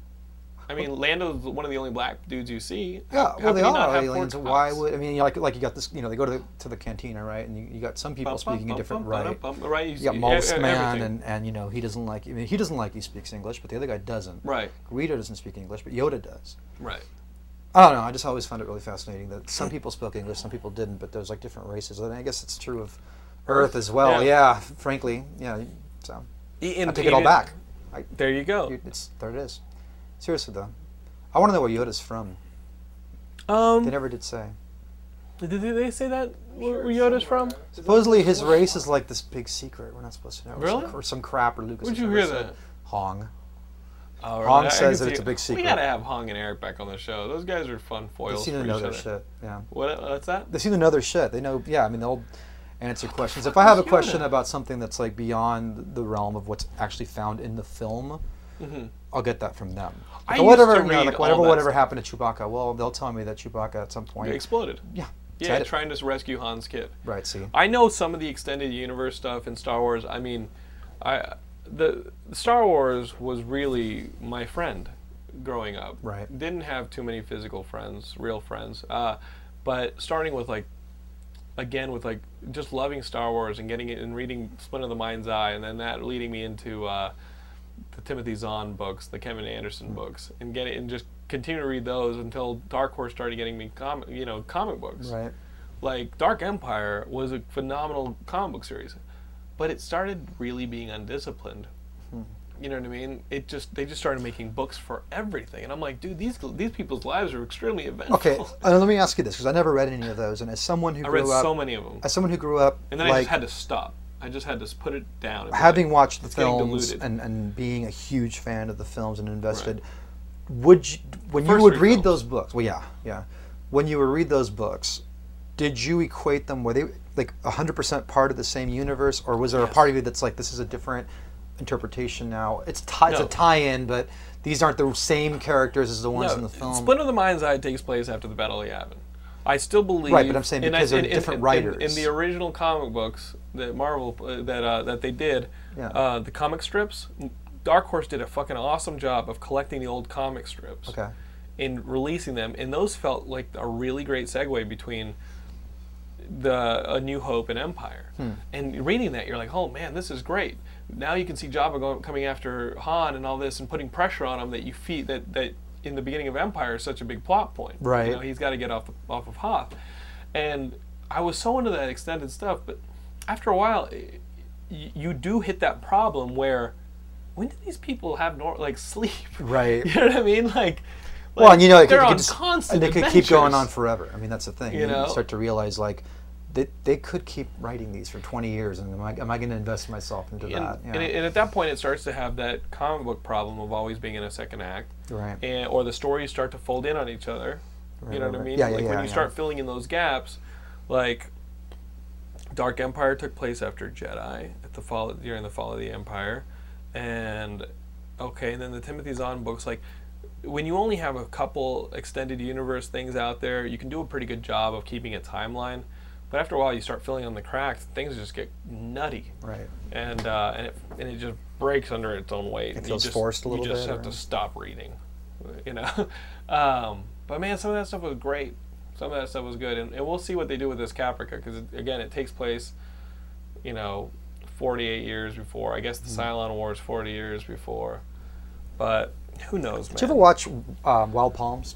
I mean, Lando's one of the only black dudes you see. Yeah, How well, they he are aliens. Why would I mean? Like, like you got this. You know, they go to the, to the cantina, right? And you, you got some people Bum, bum, speaking a different bum, right. bum, bum, right? You, You got Man, and, and you know he doesn't like. I mean, he doesn't like he speaks English, but the other guy doesn't. Right. Greedo doesn't speak English, but Yoda does. right. I don't know. I just always found it really fascinating that some people spoke English, some people didn't, but there's like different races. And I guess it's true of Earth as well. Yeah. Yeah, frankly, yeah. So I take it all back. I, There you go. it's there. It is. Seriously though, I want to know where Yoda's from. Um, They never did say. did they- they say that where where Yoda's from? Supposedly his race is like this big secret. We're not supposed to know. Or Really? Some, or some crap or Lucas. Where'd you hear that? Hong. Oh, Hong I- I says that it's a big secret. We gotta have Hong and Eric back on the show. Those guys are fun foils. They foils seem for to know each their other. shit. Yeah. What, what's that? They seem to know their shit. They know. Yeah. I mean, they'll answer questions. If I have a question about something that's like beyond the realm of what's actually found in the film, I'll get that from them. Mm-hmm. I But used whatever, to you know, read like whatever, whatever stuff. happened to Chewbacca. Well, they'll tell me that Chewbacca at some point. It exploded. yeah. Yeah, trying to rescue Han's kid. Right. See. I know some of the extended universe stuff in Star Wars. I mean, I the Star Wars was really my friend growing up. Right. Didn't have too many physical friends, real friends. Uh, but starting with like again with like just loving Star Wars and getting it and reading Splinter of the Mind's Eye, and then that leading me into uh, the Timothy Zahn books, the Kevin Anderson Hmm. books, and get it and just continue to read those until Dark Horse started getting me comic, you know, comic books Right. like Dark Empire was a phenomenal comic book series, but it started really being undisciplined. You know what I mean? It just they just started making books for everything, and I'm like, dude, these these people's lives are extremely eventful. Okay. Uh, let me ask you this, because I never read any of those, and as someone who *laughs* I grew read up, so many of them, as someone who grew up, and then I just had to stop. I just had to put it down. having like, watched the films and, and being a huge fan of the films and invested, would you, when you would read films. those books? Well, yeah, yeah. When you would read those books, did you equate them? Were they like hundred percent part of the same universe, or was there a part of you that's like this is a different interpretation now? It's ti- it's a tie-in, but these aren't the same characters as the ones No, in the film. Splinter of the Mind's Eye takes place after the Battle of Yavin. I still believe. Right, but I'm saying because they're in- different in- writers. In, the original comic books that Marvel uh, that uh, that they did, Yeah. uh, the comic strips, Dark Horse did a fucking awesome job of collecting the old comic strips. Okay. And releasing them, and those felt like a really great segue between the A New Hope and Empire. Hmm. And reading that, you're like, oh man, this is great. Now you can see Jabba going, coming after Han and all this, and putting pressure on him that you feed that that in the beginning of Empire is such a big plot point. Right. You know, he's got to get off off of Hoth. And I was so into that extended stuff, but after a while, you do hit that problem where when do these people have nor- like *laughs* sleep? Right. You know what I mean? Like, Well, like, and you know, it they're could, on just, constant and it could keep going on forever. I mean, that's the thing. You You, know? start to realize like they, they could keep writing these for 20 years, and am I, am I going to invest myself into and, that? and, and at that point, it starts to have that comic book problem of always being in a second act, Right. And or the stories start to fold in on each other. Right, you know right, what I mean? Yeah, yeah, like yeah, when you yeah. start filling in those gaps, like Dark Empire took place after Jedi at the fall during the fall of the Empire, and okay, and then the Timothy Zahn books like. When you only have a couple extended universe things out there, you can do a pretty good job of keeping a timeline. But after a while, you start filling in the cracks. Things just get nutty right. and uh, and it and it just breaks under its own weight. and feels you just, forced a little bit. You just bit, have or- to stop reading, you know. *laughs* um, but man, some of that stuff was great. Some of that stuff was good, and, and we'll see what they do with this Caprica because again, it takes place, you know, 48 years before. I guess the Hmm. Cylon Wars is 40 years before, but who knows, man? Did you ever watch um, Wild Palms?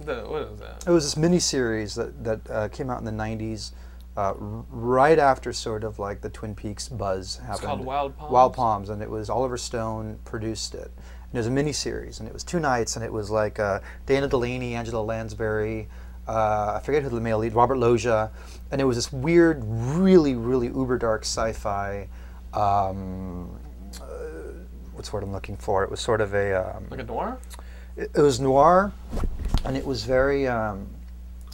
The, what is that? It was this mini series that that uh, came out in the 90s, uh, right after sort of like the Twin Peaks buzz happened. It's called Wild Wild Palms? Palms, and it was Oliver Stone produced it. And it was a mini series, and it was two nights, and it was like uh, Dana Delany, Angela Lansbury, uh, I forget who the male lead, Robert Loggia, and it was this weird, really, really uber dark sci-fi. Um, uh, what's the word I'm looking for? It was sort of a. Um, Like a noir? it, it was noir, and it was very. Um,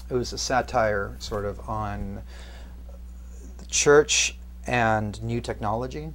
it was a satire, sort of, on the church and new technology.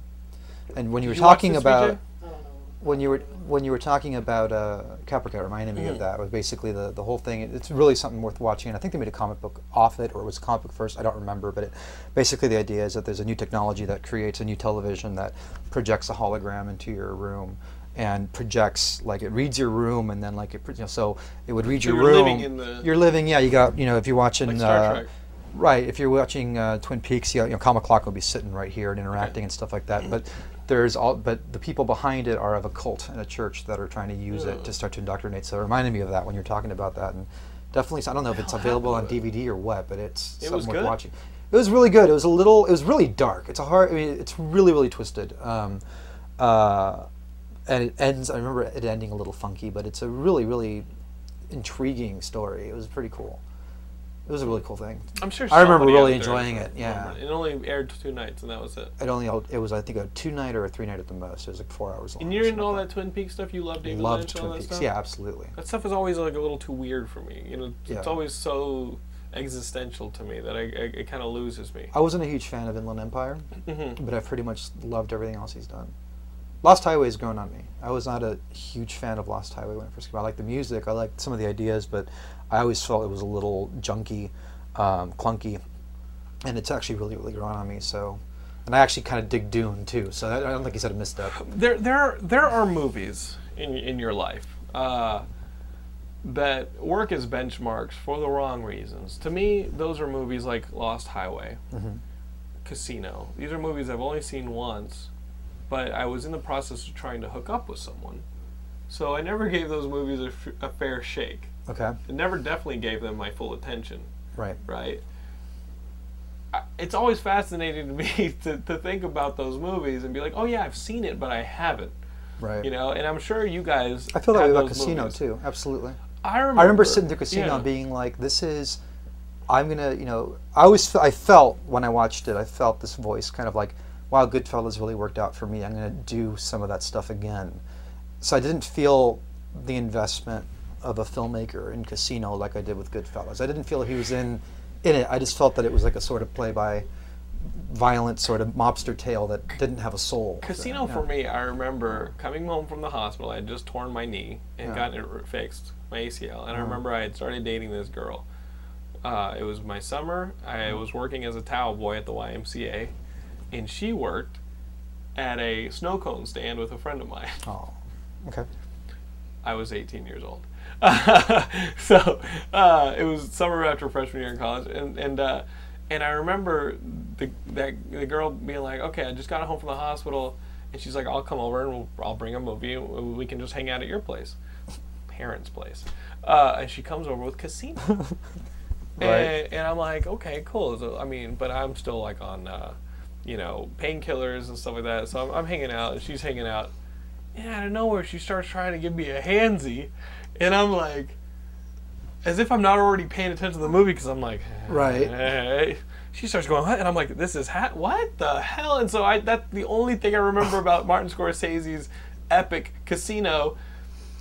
And when you were you talking about VJ? I don't know. When you were when you were talking about uh, Caprica, it reminded me Mm. of that. It was basically the, the whole thing. It's really something worth watching. And I think they made a comic book off it, or it was a comic book first. I don't remember. But it, basically, the idea is that there's a new technology that creates a new television that projects a hologram into your room, and projects like it reads your room and then like it you know, so it would read So your you're room. living in the- You're living, yeah. You got you know if you're watching Like Star uh, Trek. Right. If you're watching uh, Twin Peaks, you know, you know, Comic Clock will be sitting right here and interacting and stuff like that. But there's all, but the people behind it are of a cult and a church that are trying to use it to start to indoctrinate. So it reminded me of that when you're talking about that. And definitely, I don't know if it's available on DVD or what, but it's It something was worth good? watching. It was really good. It was a little. It was really dark. It's a hard. I mean, it's really really twisted. Um, uh, and it ends. I remember it ending a little funky, but it's a really really intriguing story. It was pretty cool. It was a really cool thing. I'm sure. I remember really enjoying it, yeah. It only aired two nights, and that was it. It only it was I think a two night or a three night at the most. It was like four hours long. And you're into all that Twin Peaks stuff. You love David Loved Lynch and all Twin that Peaks. stuff. Yeah, absolutely. That stuff is always like a little too weird for me. You know, it's, Yeah. always so existential to me that I, I it kind of loses me. I wasn't a huge fan of Inland Empire, Mhm. but I've pretty much loved everything else he's done. Lost Highway has grown on me. I was not a huge fan of Lost Highway when it first came out. I liked the music, I liked some of the ideas, but I always felt it was a little junky, um, clunky, and it's actually really, really grown on me. So, and I actually kind of dig Dune too. So I don't think he's had a misstep. There, there, are, there are movies in in your life uh, that work as benchmarks for the wrong reasons. To me, those are movies like Lost Highway, Casino. These are movies I've only seen once, but I was in the process of trying to hook up with someone, so I never gave those movies a, f- a fair shake. Okay, I never definitely gave them my full attention. right. right? I- It's always fascinating to me *laughs* to, to think about those movies and be like, oh yeah, I've seen it, but I haven't. Right. You know, and I'm sure you guys. I feel that way about Casino movies. too. Absolutely. I remember. I remember sitting through Casino yeah. and being like, "This is, I'm gonna, you know." I always, I felt when I watched it, I felt this voice, kind of like, "Wow, Goodfellas really worked out for me. I'm gonna do some of that stuff again." So I didn't feel the investment of a filmmaker in Casino like I did with Goodfellas. I didn't feel he was in, in it. I just felt that it was like a sort of play by, violent sort of mobster tale that didn't have a soul. Casino So, for me, I remember coming home from the hospital. I had just torn my knee and Yeah. gotten it fixed, my ACL. And I remember I had started dating this girl. Uh, it was my summer. I Uh-huh. was working as a towel boy at the YMCA, and she worked at a snow cone stand with a friend of mine. Oh, okay. I was 18 years old. *laughs* so uh, it was summer after freshman year in college, and and uh, and I remember the that the girl being like, "Okay, I just got home from the hospital," and she's like, "I'll come over and we'll, I'll bring a movie. and We can just hang out at your place, parents' place." Uh, and she comes over with Casino, *laughs* and, and I'm like, "Okay, cool." So, I mean, but I'm still like on, uh, you know, painkillers and stuff like that. So I'm, I'm hanging out, and she's hanging out. And out of nowhere, she starts trying to give me a handsy, and I'm like, as if I'm not already paying attention to the movie because I'm like, Right. hey. She starts going, what? And I'm like, this is ha- what the hell? And so I that's the only thing I remember about *laughs* Martin Scorsese's epic Casino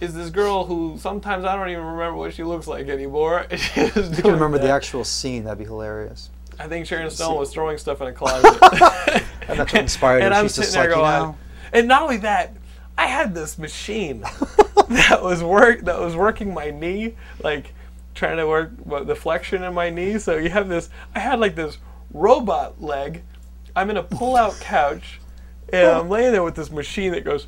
is this girl who sometimes I don't even remember what she looks like anymore. *laughs* She was If you can remember the actual scene, that'd be hilarious. I think Sharon Stone was throwing stuff in a *laughs* closet. And that's what inspired her. and I'm She's just sitting there like, you going, know, and not only that, I had this machine *laughs* that was work that was working my knee, like trying to work what, the flexion in my knee. So you have this. I had like this robot leg. I'm in a pull-out *laughs* couch, and I'm laying there with this machine that goes.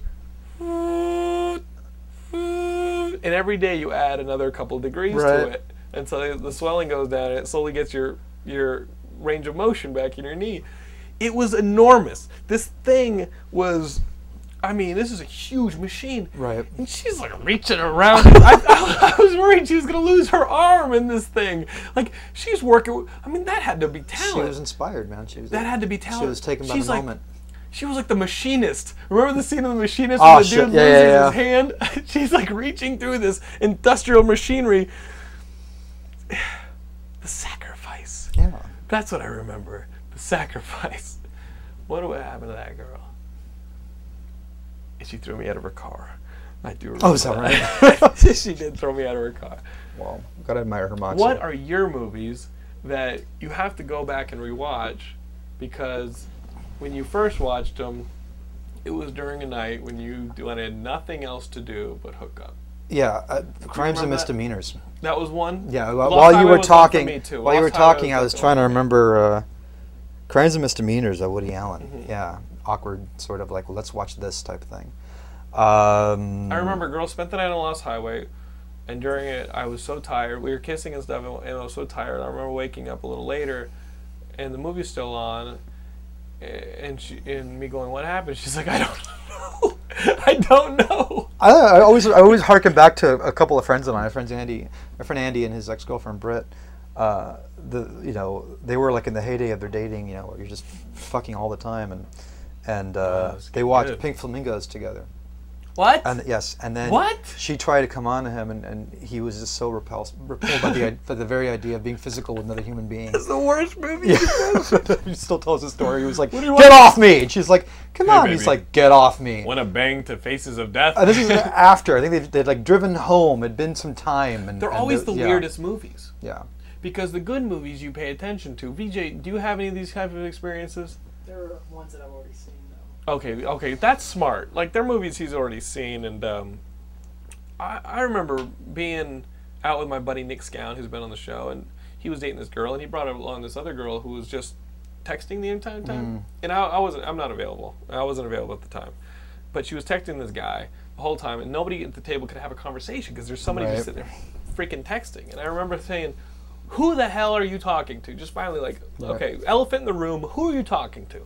And every day you add another couple degrees to it, and so the swelling goes down, and it slowly gets your your range of motion back in your knee. It was enormous. This thing was, I mean, this is a huge machine. Right. And she's like reaching around. *laughs* I, I, I was worried she was gonna lose her arm in this thing. Like she's working. I mean, that had to be talent. she was inspired, man. She was that had to be talent. She was taken by She's the like, moment. She was like the machinist. Remember the scene of the machinist ah, Oh, where the shit. dude Yeah, loses yeah, his hand? *laughs* She's like reaching through this industrial machinery. *sighs* The sacrifice. Yeah. That's what I remember. The sacrifice. *laughs* What would happen to that girl? And she threw me out of her car. I do remember. Oh, is that right? *laughs* she did throw me out of her car. Well, gotta admire her moxie. What are your movies that you have to go back and rewatch because when you first watched them, it was during a night when you wanted nothing else to do but hook up. Yeah, uh, crimes and remember that? misdemeanors. That was one. Yeah, Lost while you were was one for talking, while you were talking, was I was trying to remember uh, crimes and misdemeanors of Woody Allen. Mm-hmm. Yeah, awkward sort of like let's watch this type of thing. Um, I remember Girl Spent the Night on Lost Highway, and during it, I was so tired. We were kissing and stuff, and, and I was so tired. I remember waking up a little later, and the movie's still on, and she and me going, "What happened?" *laughs* She's like, "I don't know. *laughs* I don't know." I, I always I always harken back to a couple of friends of mine. My friends Andy, my friend Andy and his ex girlfriend Britt. Uh, the you know they were like in the heyday of their dating. You know, where you're just fucking all the time, and and uh, that's they watched good. Pink Flamingos together. What? And yes, and then What? she tried to come on to him, and, and he was just so repulsed, repelled by the by the very idea of being physical with another human being. It's the worst movie. *laughs* he still tells the story. He was like, What do you "Get off me!" And she's like, "Come Hey, on." baby. He's like, "Get off me." Want to bang to Faces of Death? Uh, this is after. I think they'd, they'd like driven home. It'd been some time, and They're and always the yeah, weirdest movies. Yeah. Because the good movies you pay attention to. VJ, do you have any of these type of experiences? There are ones that I've already seen though. Okay, okay, that's smart. Like they're movies he's already seen, and um, I, I remember being out with my buddy Nick Scown, who's been on the show, and he was dating this girl, and he brought along this other girl who was just texting the entire time, and I, I wasn't, I'm not available. I wasn't available at the time, but she was texting this guy the whole time, and nobody at the table could have a conversation because there's somebody Right. just sitting there freaking texting, and I remember saying. Who the hell are you talking to? Just finally, like, okay, elephant in the room. Who are you talking to?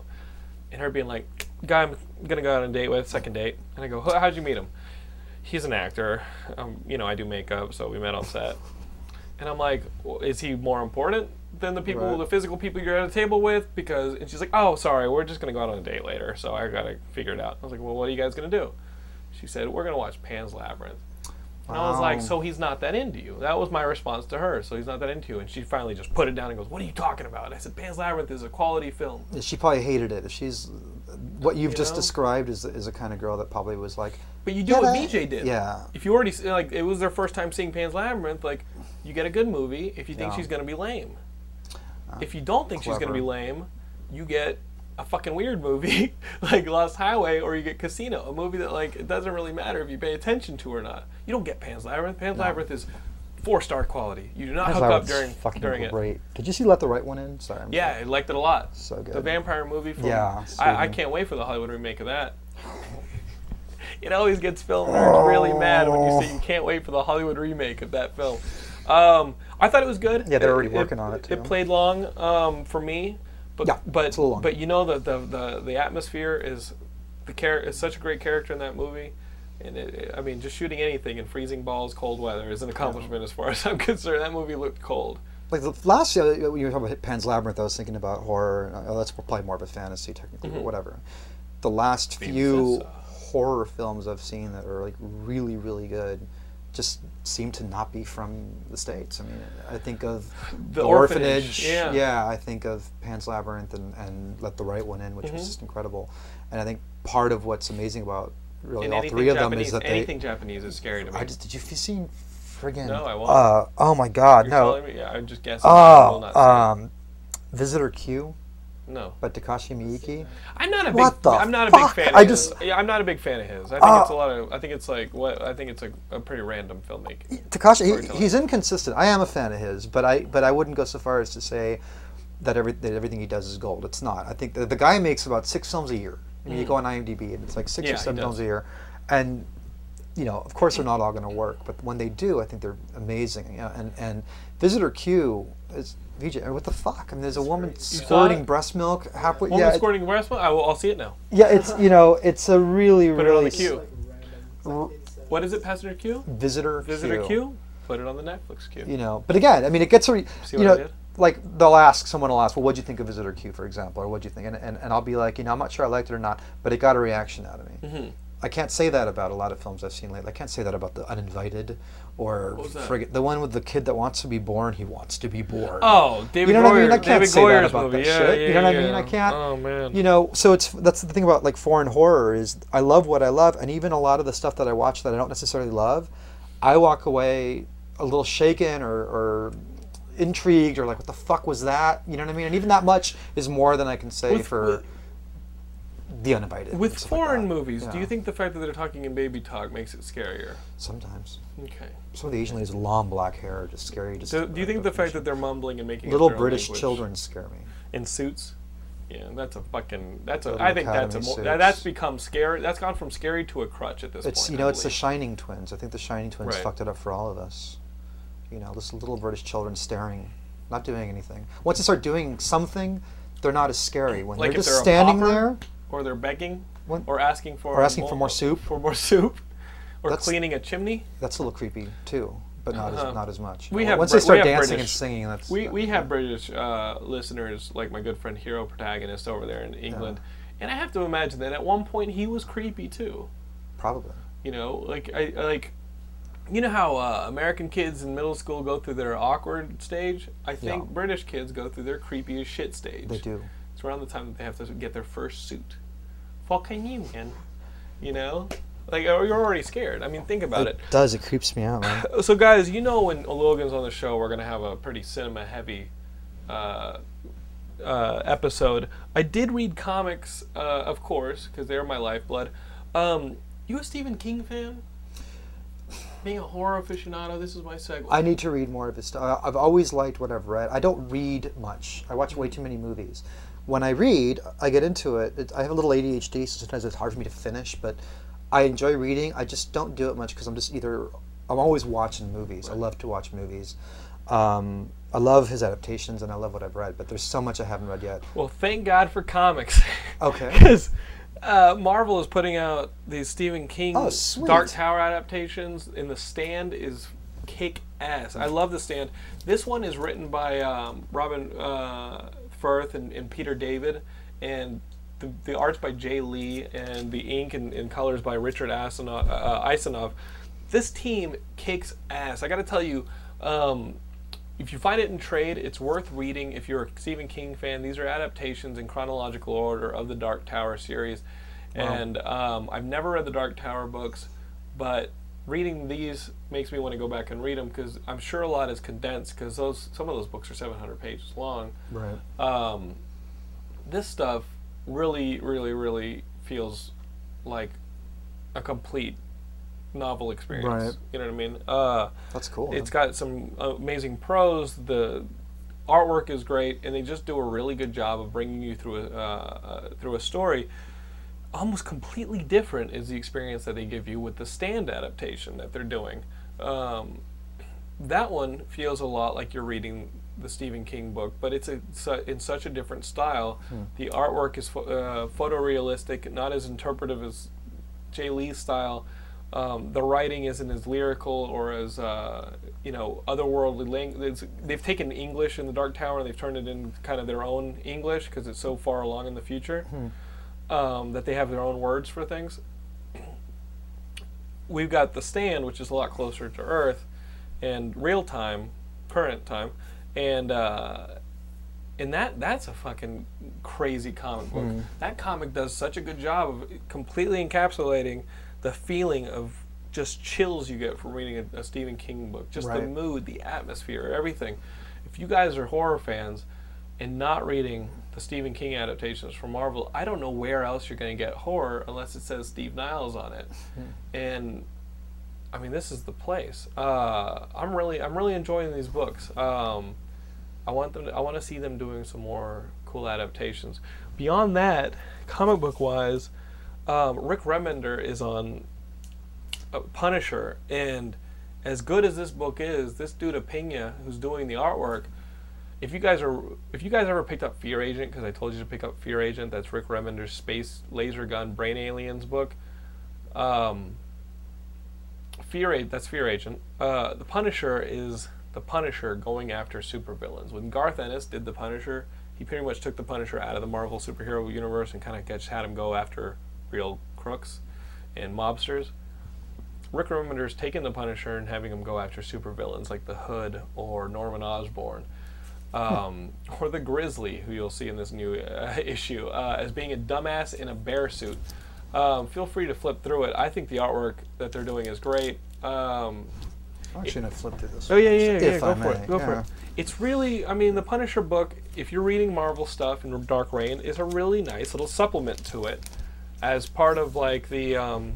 and her being like, "Guy, I'm gonna go out on a date with, second date." And I go, "How- "How'd you meet him?" He's an actor. Um, you know, I do makeup, so we met on set. And I'm like, well, "Is he more important than the people, Right. the physical people you're at a table with?" Because, and she's like, "Oh, sorry, we're just gonna go out on a date later, so I gotta figure it out." I was like, "Well, what are you guys gonna do?" She said, "We're gonna watch Pan's Labyrinth." And I was like, so he's not that into you. That was my response to her. So he's not that into you. And she finally just put it down and goes, "What are you talking about?" And I said, "Pan's Labyrinth is a quality film." She probably hated it. She's what you've You just know? described is is a kind of girl that probably was like, But you do what VJ did. yeah. If you already like, it was their first time seeing Pan's Labyrinth. Like, you get a good movie if you think Yeah. she's gonna be lame. Uh, if you don't think she's gonna be lame, you get a fucking weird movie *laughs* like Lost Highway, or you get Casino, a movie that like it doesn't really matter if you pay attention to or not. You don't get Pan's Labyrinth. Pan's Labyrinth is four star quality. You do not Pan's hook up during fucking during it. Did you see Let the Right One In? Sorry. I'm Yeah, I liked it a lot. So good. The vampire movie. From, Yeah, I, I can't wait for the Hollywood remake of that. *laughs* it always gets film nerds really mad when you say you can't wait for the Hollywood remake of that film. Um, I thought it was good. Yeah, they're already working on it, It played long um, for me, but Yeah, but it's a little long. but you know the, the the the atmosphere is the char- is such a great character in that movie. And it, I mean, just shooting anything in freezing balls, cold weather is an accomplishment as far as I'm *laughs* concerned. That movie looked cold. Like the last uh, when you were talking about Pan's Labyrinth, I was thinking about horror. Oh, that's probably more of a fantasy, technically, but whatever. The last few says so. horror films I've seen that are like really, really good, just seem to not be from the states. I mean, I think of The Orphanage, yeah. I think of Pan's Labyrinth and, and Let the Right One In, which Mm-hmm. was just incredible. And I think part of what's amazing about really And all three of Japanese, them is that they. anything Japanese is scary to me. I just did you see friggin' No, I won't. Uh, oh my God, You're no. me? Yeah, I'm just guessing. Oh, um, Visitor Q no. But Takashi Miike. I'm not a big. What the I'm not a big fuck? fan. Of I his. just- Yeah, I'm not a big fan of his. I think Uh, it's a lot of. I think it's like what. I think it's a, a pretty random filmmaking. Takashi, he, he's inconsistent. I am a fan of his, but I but I wouldn't go so far as to say that every that everything he does is gold. It's not. I think the, the guy makes about six films a year. I mean, You go on IMDb and it's like six Mm. Yeah, or seven does. films a year, and you know, of course, they're not all going to work, but when they do, I think they're amazing. You know, and and Visitor Q is VJ. What the fuck? I mean, there's a woman squirting breast milk halfway. Woman yeah, it- squirting breast milk. I will, I'll see it now. yeah, it's you know, it's a really Put it on really the queue. Like random. It's, What is it, Passenger Q? visitor Visitor Q. Put it on the Netflix queue. you know but again i mean it gets a re- See you what I know did? Like they'll ask someone will ask well what'd you think of visitor q for example or what'd you think and, and, and i'll be like you know i'm not sure i liked it or not but it got a reaction out of me Mm-hmm. i can't say that about a lot of films i've seen lately i can't say that about the uninvited or frigate the one with the kid that wants to be born he wants to be born Oh, David you know what I mean? I can't David say that about movie. that yeah, shit. Yeah, you know what I mean? yeah. I can't. Oh man. You know, so it's that's the thing about like foreign horror is I love what I love, and even a lot of the stuff that I watch that I don't necessarily love, I walk away a little shaken or, or intrigued or like, what the fuck was that? You know what I mean? And even that much is more than I can say With- for with- the uninvited. With like foreign that. movies, do you think the fact that they're talking in baby talk makes it scarier? sometimes Okay. some of the Asian ladies with long black hair are just scary? Just Do, do you think the fact that they're mumbling and making little British children scare me? in suits Yeah, that's a fucking. That's a. Little I think that's a. academy that's become scary. That's gone from scary to a crutch at this It's point. you know I it's the. Shining twins. I think the Shining twins Right. fucked it up for all of us. You know, this little British children staring, not doing anything. Once they start doing something, they're not as scary. When Like they're just they're standing there, or they're begging, What? or asking for, Or asking for more soup? for more soup, or That's- cleaning a chimney. that's a little creepy too, but not Uh-huh. as not as much. We Uh, have once they start dancing British- and singing, that's We that- we have British uh, listeners, like my good friend Hero Protagonist over there in England, and I have to imagine that at one point he was creepy too. probably. You know, like I like. You know how uh, American kids in middle school go through their awkward stage? I think Yeah. British kids go through their creepy as shit stage. They do. It's around the time that they have to get their first suit. Fucking you, man. You know? Like, oh, you're already scared. I mean, think about it. It does. It creeps me out, man. *laughs* So, guys, you know when Logan's on the show, we're going to have a pretty cinema heavy uh, uh, episode. I did read comics, uh, of course, because they're my lifeblood. Um, you a Stephen King fan? Being a horror aficionado, this is my segue. I need to read more of his stuff. I've always liked what I've read. I don't read much. I watch way too many movies. When I read, I get into it. it I have a little ADHD, so sometimes it's hard for me to finish. But I enjoy reading. I just don't do it much because I'm just either I'm always watching movies. I love to watch movies. Um, I love his adaptations and I love what I've read. But there's so much I haven't read yet. Well, thank God for comics. Okay. *laughs* Because uh, Marvel is putting out these Stephen King Oh. Dark Tower adaptations, and The Stand is kick ass. I love The Stand. This one is written by um, Robin uh, Furth and, and Peter David, and the, the art's by Jae Lee, and the ink and, and colors by Richard Asenov, uh, Isanove. This team kicks ass. I got to tell you. Um, if you find it in trade, it's worth reading. If you're a Stephen King fan, these are adaptations in chronological order of the Dark Tower series. And um, I've never read the Dark Tower books, but reading these makes me want to go back and read them because I'm sure a lot is condensed because those some of those books are 700 pages long. Right. Um, this stuff really, really, really feels like a complete novel experience. Right. You know what I mean? Uh, That's cool. it's got some amazing prose. The artwork is great, and they just do a really good job of bringing you through a uh, uh, through a story. Almost completely different is the experience that they give you with the stand adaptation that they're doing. Um, that one feels a lot like you're reading the Stephen King book, but it's a, su- in such a different style. The artwork is pho- uh, photorealistic, not as interpretive as Jae Lee's style. Um, the writing isn't as lyrical or as uh, you know otherworldly language. They've taken English in the Dark Tower and they've turned it in kind of their own English because it's so far along in the future um, that they have their own words for things. We've got the Stand, which is a lot closer to Earth and real time, current time, and uh, and that that's a fucking crazy comic book. That comic does such a good job of completely encapsulating the feeling of just chills you get from reading a, a Stephen King book, just the mood, the atmosphere, everything. If you guys are horror fans and not reading the Stephen King adaptations from Marvel, I don't know where else you're going to get horror unless it says Steve Niles on it. and I mean, this is the place. Uh, I'm really, I'm really enjoying these books. Um, I want them. To, I want to see them doing some more cool adaptations. Beyond that, comic book wise, um, Rick Remender is on uh, Punisher, and as good as this book is, this dude Pena, who's doing the artwork, if you guys are, if you guys ever picked up Fear Agent, because I told you to pick up Fear Agent, that's Rick Remender's space laser gun brain aliens book. Um, Fear Agent, that's Fear Agent. Uh, the Punisher is the Punisher going after supervillains. When Garth Ennis did the Punisher, he pretty much took the Punisher out of the Marvel superhero universe and kind of had him go after real crooks and mobsters. Rick Remender's taking the Punisher and having him go after supervillains like the Hood or Norman Osborn. Um, or the Grizzly, who you'll see in this new uh, *laughs* issue, uh, as being a dumbass in a bear suit. Um, feel free to flip through it. I think the artwork that they're doing is great. Um, I'm actually gonna flip through this. Oh yeah, yeah, yeah. If go I for may, it. Go for it. It's really, I mean, the Punisher book. If you're reading Marvel stuff in Dark Reign, is a really nice little supplement to it, as part of like the um,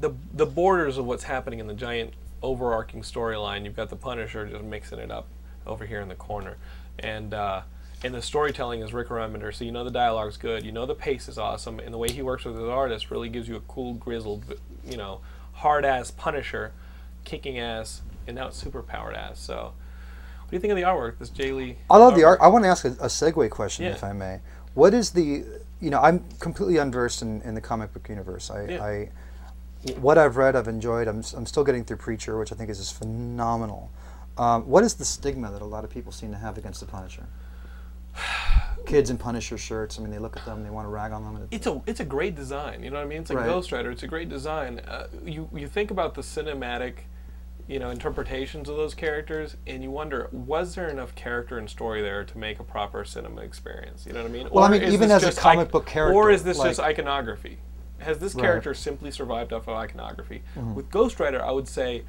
the the borders of what's happening in the giant overarching storyline. You've got the Punisher just mixing it up over here in the corner, and uh, and the storytelling is Rick Remender, so you know the dialogue's good, you know the pace is awesome, and the way he works with his artist really gives you a cool, grizzled, you know, hard ass Punisher, kicking ass, and now it's super powered ass. So, what do you think of the artwork? This Jae Lee. I love the art. I want to ask a, a segue question, Yeah. if I may. What is the, you know, I'm completely unversed in, in the comic book universe. I, Yeah. I, what I've read, I've enjoyed. I'm, I'm still getting through Preacher, which I think is just phenomenal. Um, what is the stigma that a lot of people seem to have against the Punisher? *sighs* Kids in Punisher shirts. I mean, they look at them, they want to rag on them. it's a it's a great design. You know what I mean? It's like Right. Ghost Rider. It's a great design. Uh, you you think about the cinematic, you know, interpretations of those characters, and you wonder was there enough character and story there to make a proper cinema experience? You know what I mean? Well, I mean, even as a comic book character. or is this just iconography? Has this Right. character simply survived off of iconography? Mm-hmm. With Ghost Rider, I would say.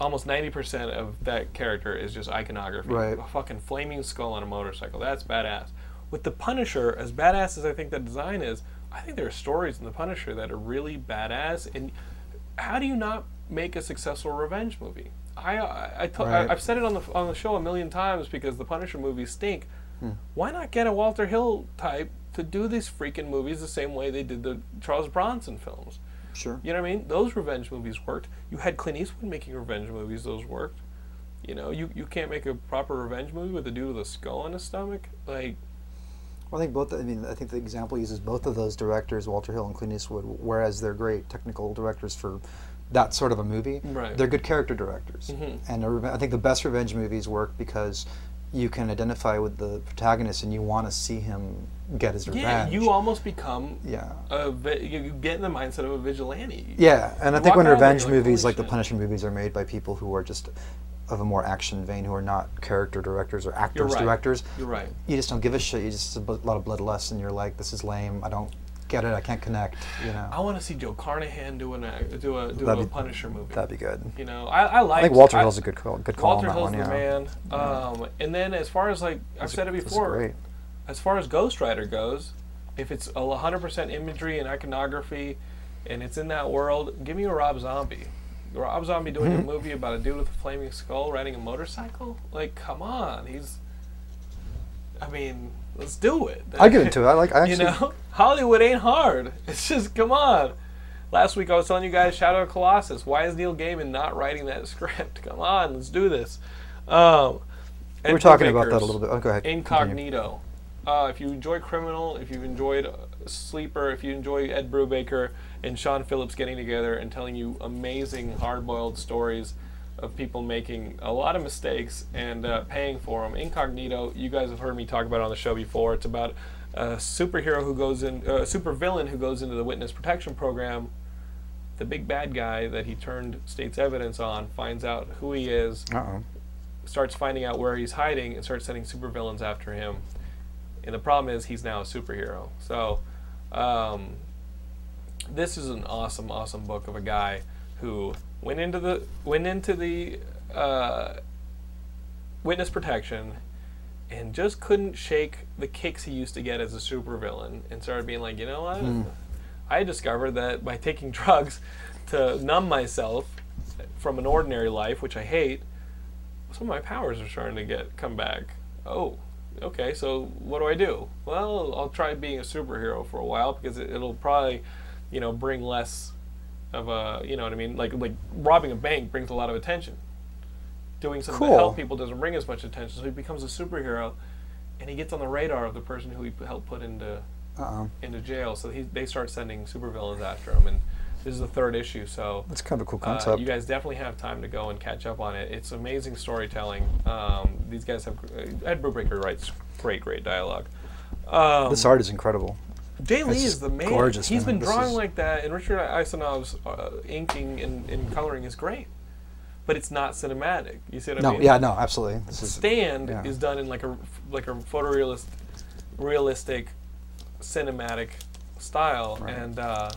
Almost ninety percent of that character is just iconography. Right. A fucking flaming skull on a motorcycle. That's badass. With the Punisher, as badass as I think that design is, I think there are stories in the Punisher that are really badass. And how do you not make a successful revenge movie? I I, I, to- Right. I have said it on the on the show a million times because the Punisher movies stink. Hmm. Why not get a Walter Hill type to do these freaking movies the same way they did the Charles Bronson films? Sure. You know what I mean? Those revenge movies worked. You had Clint Eastwood making revenge movies; those worked. You know, you, you can't make a proper revenge movie with a dude with a skull on his stomach. Like, Well, I think both. I mean, I think the example uses both of those directors, Walter Hill and Clint Eastwood. Whereas they're great technical directors for that sort of a movie, Right. they're good character directors. Mhm. And a I think the best revenge movies work because you can identify with the protagonist and you want to see him get his revenge. yeah, you almost become Yeah. a you you get in the mindset of a vigilante. Yeah, and I think when revenge like, movies, "Holy like the shit." Punisher movies, are made by people who are just of a more action vein, who are not character directors or actors You're right. directors. You're right. You just don't give a shit. You just a lot of bloodlust, and you're like, "This is lame. I don't get it. I can't connect." You know. I want to see Joe Carnahan do an act- do a do That'd a be- Punisher movie. That'd be good. You know, I, I like. I think Walter Hill's a good call. Good call Walter on that Hill's one. the Yeah. man. Um, and then as far as like I've said it before, as far as Ghost Rider goes, if it's a 100% imagery and iconography, and it's in that world, give me a Rob Zombie. Rob Zombie doing a movie about a dude with a flaming skull riding a motorcycle? Like, come on, he's. I mean, let's do it. I get into it. I like. I *laughs* actually. you know, Hollywood ain't hard. *laughs* It's just come on. Last week I was telling you guys Shadow of Colossus. Why is Neil Gaiman not writing that *laughs* script? Come on, let's do this. Um, we were talking about that a little bit. Oh, go ahead. Incognito. Uh, if you enjoy Criminal, if you've enjoyed uh, Sleeper, if you enjoy Ed Brubaker and Sean Phillips getting together and telling you amazing hard-boiled stories of people making a lot of mistakes and uh, paying for them. Incognito, you guys have heard me talk about it on the show before. It's about a superhero who goes in, uh, a super villain who goes into the witness protection program. The big bad guy that he turned state's evidence on finds out who he is, Uh-oh. starts finding out where he's hiding, and starts sending supervillains after him. And the problem is he's now a superhero. So, um, this is an awesome, awesome book of a guy who went into the went into the uh, witness protection and just couldn't shake the kicks he used to get as a supervillain, and started being like, you know what? I discovered that by taking *laughs* drugs to numb myself from an ordinary life, which I hate, some of my powers are starting to get come back. Oh, okay. So what do I do? Well, I'll try being a superhero for a while because it, it'll probably, you know, bring less of a, you know what I mean? Like like robbing a bank brings a lot of attention. Doing something to help people doesn't bring as much attention. So he becomes a superhero, and he gets on the radar of the person who he p- helped put into Uh-oh. into jail. So he, they start sending supervillains after him, and this is the third issue. So That's kind of a cool uh, concept. you guys definitely have time to go and catch up on it. It's amazing storytelling. Um, these guys have uh, Ed Brubaker writes great, great dialogue. Um, this art is incredible. Jae Lee is the man. gorgeous, He's man. been drawing is- like that, and Richard Isanove's uh, inking and, and coloring is great, but it's not cinematic. You see what I No, mean? yeah, no, absolutely. This is Stand yeah. is done in like a like a photorealist, realistic, cinematic style, and uh,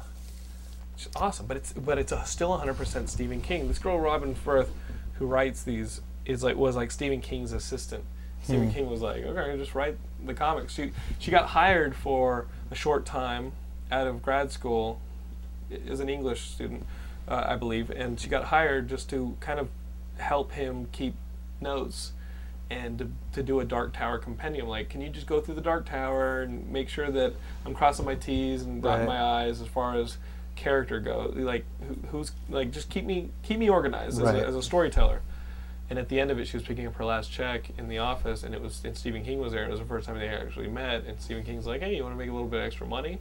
it's awesome. But it's but it's a, still 100% Stephen King. This girl Robin Furth, who writes these, is like was like Stephen King's assistant. Stephen Hmm. King was like, okay, just write the comics. She she got hired for a short time out of grad school as an English student, uh, I believe, and she got hired just to kind of help him keep notes and to, to do a Dark Tower compendium. Like, can you just go through the Dark Tower and make sure that I'm crossing my T's and dotting Right. my I's as far as character goes? Like, who, who's like just keep me keep me organized as, Right. a, as a storyteller. And at the end of it, she was picking up her last check in the office, and it was and Stephen King was there. And it was the first time they actually met. And Stephen King's like, "Hey, you want to make a little bit of extra money?"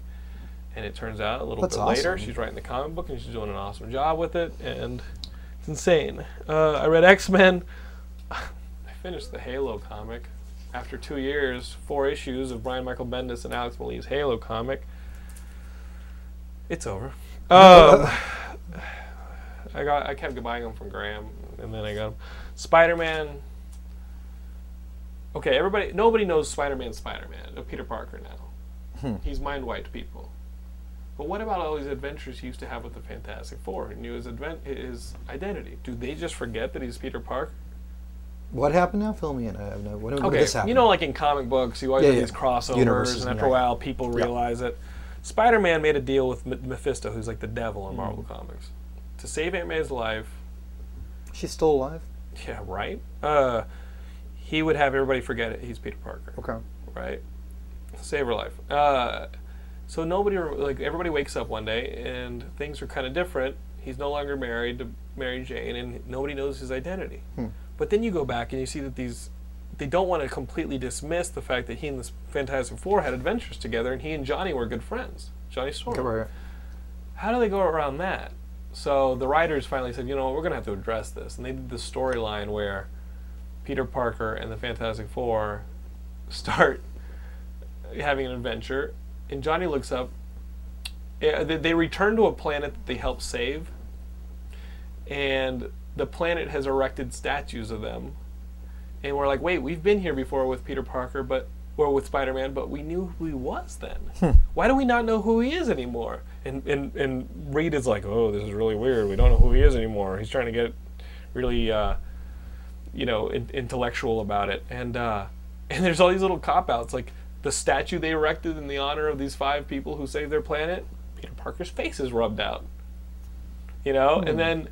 And it turns out a little That's bit later, she's writing the comic book, and she's doing an awesome job with it. And it's insane. Uh, I read X Men. *sighs* I finished the Halo comic after two years, four issues of Brian Michael Bendis and Alex Maleev's Halo comic. It's over. *laughs* Um, *sighs* I got. I kept buying them from Graham, and then I got them. Spider Man. Okay, everybody. Nobody knows Spider Man. Spider Man. Uh, Peter Parker now. He's mind wiped people. But what about all these adventures he used to have with the Fantastic Four? He knew his advent his identity. Do they just forget that he's Peter Parker? What happened now? Fill me in. I have no. When Okay, this happen? you know, like in comic books, you always Yeah, have yeah. these crossovers, Universes, and after a right. while, people Yeah. realize it. Spider-Man made a deal with Mephisto, who's like the devil in Marvel Mm. Comics, to save Aunt May's life. she's still alive. Yeah, right. Uh, he would have everybody forget it. He's Peter Parker, Okay. right? Save her life. Uh, so nobody, like everybody, wakes up one day and things are kind of different. He's no longer married to Mary Jane, and nobody knows his identity. But then you go back and you see that these, they don't want to completely dismiss the fact that he and the Fantastic Four had adventures together, and he and Johnny were good friends. Johnny Storm. How do they go around that? So the writers finally said, you know, we're going to have to address this, and they did the storyline where Peter Parker and the Fantastic Four start *laughs* having an adventure, and Johnny looks up. They, return to a planet that they helped save, and the planet has erected statues of them. And we're like, wait, we've been here before with Peter Parker, but or with Spider-Man, but we knew who he was then. Hmm. Why do we not know who he is anymore? And and and Reed is like, oh, this is really weird. We don't know who he is anymore. He's trying to get really, uh, you know, in, intellectual about it. And uh, and there's all these little cop outs, like the statue they erected in the honor of these five people who saved their planet. Peter Parker's face is rubbed out. You know, and then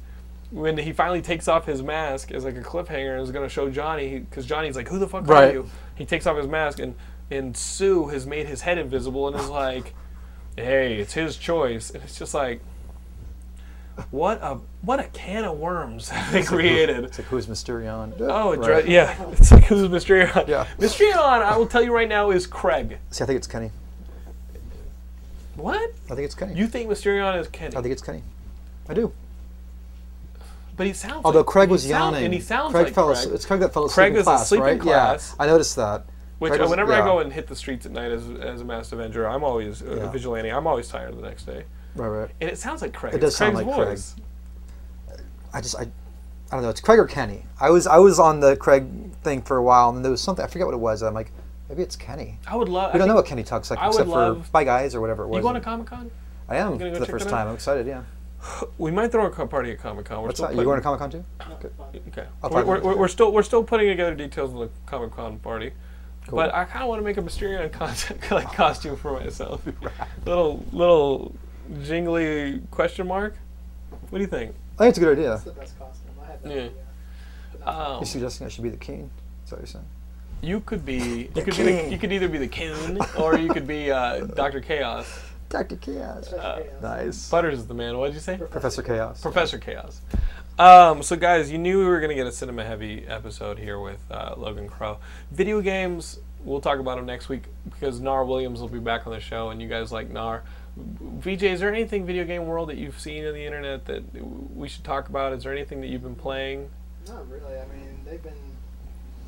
when he finally takes off his mask as like a cliffhanger and is going to show Johnny because Johnny's like, "Who the fuck are you?" He takes off his mask and and Sue has made his head invisible and is like, "Hey, it's his choice," and it's just like, what a what a can of worms have *laughs* they created. It's like who's Mysterion? Oh, right. dri- yeah. It's like who's Mysterion? Yeah. Mysterion, I will tell you right now, is Craig. See, I think it's Kenny. What? I think it's Kenny. You think Mysterion is Kenny? I think it's Kenny. I do. but he sounds. Although like, Craig was sound- yawning. and he sounds Craig like fell Craig. asleep. It's Craig that fell asleep Craig in class, right? class. Yeah, I noticed that. Which was- whenever I go and hit the streets at night as, as a masked avenger, I'm always uh, Yeah. a vigilante. I'm always tired the next day, Right, right. and it sounds like Craig. It does It's sound Craig's like Craig. I just I, I don't know. It's Craig or Kenny. I was I was on the Craig thing for a while, and there was something I forget what it was. I'm like, maybe it's Kenny. I would love. We don't know what Kenny talks like I except for "Bye guys" or whatever it was. You going to Comic Con? I am gonna go for the first time. I'm excited. Yeah. *sighs* We might throw a party at Comic Con. We're What's that? You going to Comic Con too? Okay. We're, we're, we're, we're still we're still putting together details of the Comic Con party, but I kind of want to make a Mysterion *laughs* con- like costume for myself. *laughs* little little jingly question mark. What do you think? I think it's a good idea. That's the best costume. I had no Yeah. idea. Um, You're suggesting I should be the king? Is that what you're saying? you could be *laughs* you could be the, you could either be the king or you could be uh, Doctor Chaos. Doctor Chaos. Uh, nice. Butters is the man. What did you say? Professor Chaos. Professor Chaos. Um, so, guys, you knew we were going to get a cinema heavy episode here with uh, Logan Crow. Video games, we'll talk about them next week because Nar Williams will be back on the show, and you guys like Nar. VJ, is there anything video game world that you've seen on the internet that we should talk about? Is there anything that you've been playing? Not really. I mean, they've been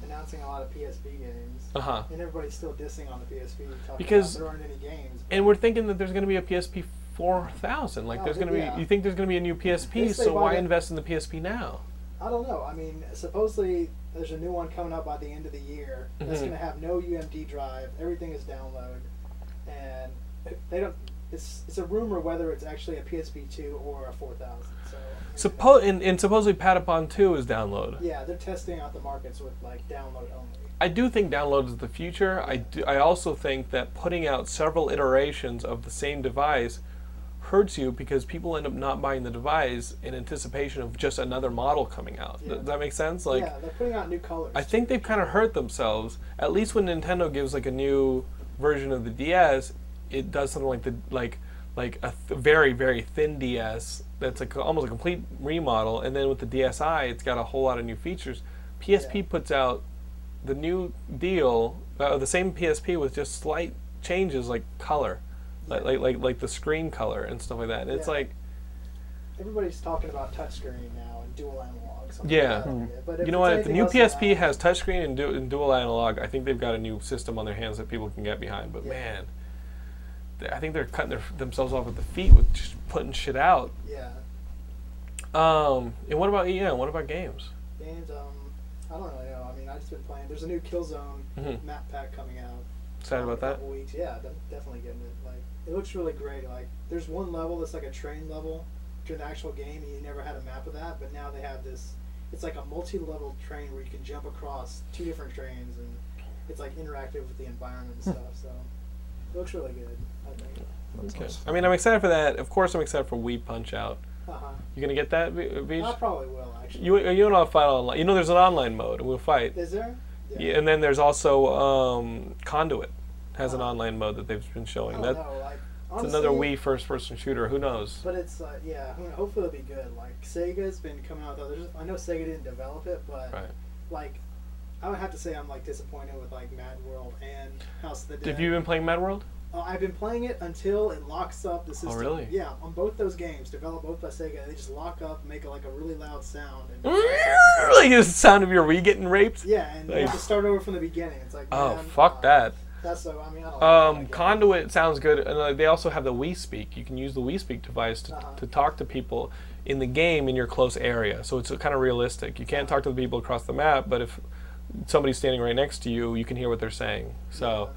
announcing a lot of PSP games, Uh huh. and everybody's still dissing on the PSP, Because- there aren't any games. And we're thinking that there's going to be a PSP 4000. Like, Oh, there's going to be. You think there's going to be a new PSP? So why the- invest in the PSP now? I don't know. I mean, supposedly there's a new one coming out by the end of the year that's Mhm. going to have no UMD drive. Everything is download, and they don't. It's it's a rumor whether it's actually a PSP two or a four thousand. So Suppo- and, and supposedly Patapon 2 is download. yeah, they're testing out the markets with like download only. I do think download is the future. I, do, I also think that putting out several iterations of the same device hurts you because people end up not buying the device in anticipation of just another model coming out. Yeah. Does that make sense? Like, yeah, they're putting out new colors. I think they've kind of hurt themselves. At least when Nintendo gives like a new version of the DS, it does something like the like like a th- very very thin DS that's like almost a complete remodel, and then with the DSi, it's got a whole lot of new features. PSP Yeah. puts out the new deal, uh, the same PSP with just slight changes like color, like, like like like the screen color and stuff like that. It's Yeah. like Everybody's talking about touchscreen now and dual analog. something Yeah. like. But if you know what? The new PSP has touchscreen and, du- and dual analog. I think they've got a new system on their hands that people can get behind. But Yeah. man, th- I think they're cutting their, themselves off at the feet with just putting shit out. Yeah. Um, and what about EM? What about games? Games, um, I don't really know. I mean, I've just been playing. There's a new Killzone Mhm. map pack coming out. Excited about that? Weeks. Yeah, de- definitely getting it. Like, it looks really great. Like, there's one level that's like a train level to an actual game, and you never had a map of that. But now they have this. It's like a multi-level train where you can jump across two different trains, and it's like interactive with the environment and stuff. So, it looks really good. I think. Okay. I mean, I'm excited for that. Of course, I'm excited for Wii Punch Out. Uh huh. You gonna get that, V- Vish? I probably will actually. You you and I'll fight online. You know, there's an online mode, and we'll fight. Is there? Yeah, and then there's also um, Conduit has an online mode that they've been showing. don't That know. Like, it's another Wii first-person shooter. Who knows? But it's uh, yeah. Hopefully it'll be good. Like Sega's been coming out with others. I know Sega didn't develop it, but Right. like I would have to say I'm like disappointed with like MadWorld and House of the Dead. Have you been playing MadWorld? Uh, I've been playing it until it locks up the system. Oh, really? Yeah, on both those games, developed both by Sega, they just lock up, make a, like a really loud sound, and *laughs* like the sound of your Wii getting raped. yeah, and you have to start over from the beginning. It's like Oh man, fuck uh, that. That's so. I mean, I don't. Um, like. Conduit sounds good, and uh, they also have the Wii Speak. You can use the Wii Speak device to, Uh-huh. to talk to people in the game in your close area. So it's kind of realistic. You can't talk to the people across the map, but if somebody's standing right next to you, you can hear what they're saying. So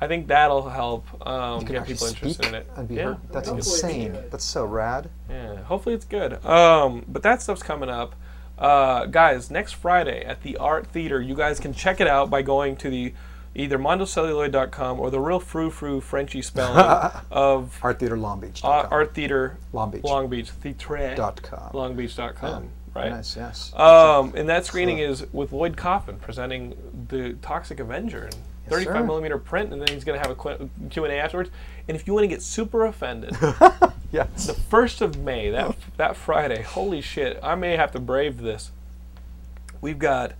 I think that'll help um, You can get actually people speak interested in it. and be yeah. heard. That's Hopefully insane. That's so rad. Yeah, hopefully it's good. Um, but that stuff's coming up. Uh, guys, next Friday at the Art Theater, you guys can check it out by going to the either mondocelluloid.com or the real frou frou Frenchy spelling *laughs* of Art Theater Long Beach. uh, Art Theater Long Beach. Long Beach Theatre Dot com. longbeach.com, right? Nice. Yes. Um, and that screening is with Lloyd Kaufman presenting the Toxic Avenger in 35 sir. millimeter print, and then he's going to have a Q- Q&A afterwards. And if you want to get super offended, *laughs* yes. the first of May, that that Friday, holy shit, I may have to brave this. We've got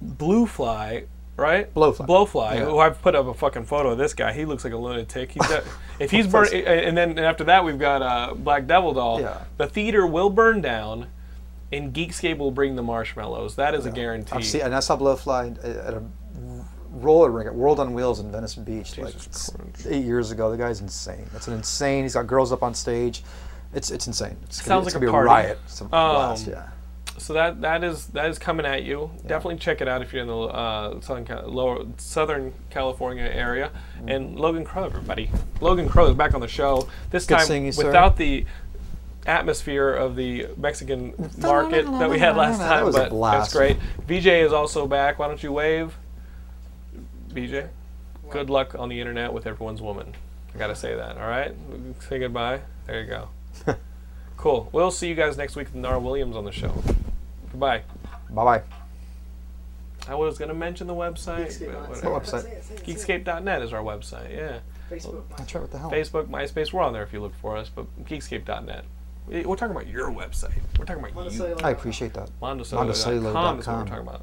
Blue Fly, right? Blowfly. Blowfly, Yeah. who I've put up a fucking photo of this guy. He looks like a lunatic. He's got, *laughs* if he's burn, and then after that we've got uh, Black Devil Doll. Yeah. The theater will burn down, and Geekscape will bring the marshmallows. That is a guarantee. I've seen, and I saw Blowfly at a roller rink at World on Wheels in Venice Beach like Jesus s- Christ. eight years ago. The guy's insane. It's an insane. He's got girls up on stage. It's it's insane. It's gonna, Sounds it's like a gonna be party. Um, riot. It's a blast. Yeah. So that that is that is coming at you. Definitely check it out if you're in the uh, southern Cal- lower Southern California area. And Logan Crow, everybody. Logan Crow is back on the show. This Good time seeing you, sir. without the atmosphere of the Mexican *laughs* market that we had last That time, was a but blast. that's great. VJ is also back. Why don't you wave, VJ? Good luck on the internet with everyone's woman. I gotta say that. All right, say goodbye. There you go. *laughs* cool. We'll see you guys next week with Nara Williams on the show. Goodbye. Bye bye. I was going to mention the website. Geekscape, but not- whatever. What website? Geekscape.net is our website. Yeah. Facebook. That's right. What the hell? Facebook, MySpace, we're on there if you look for us. But Geekscape.net. We- We're talking about your website. We're talking about you. Mondo Celluloid. I appreciate that. Mondocelluloid.com is what we're talking about.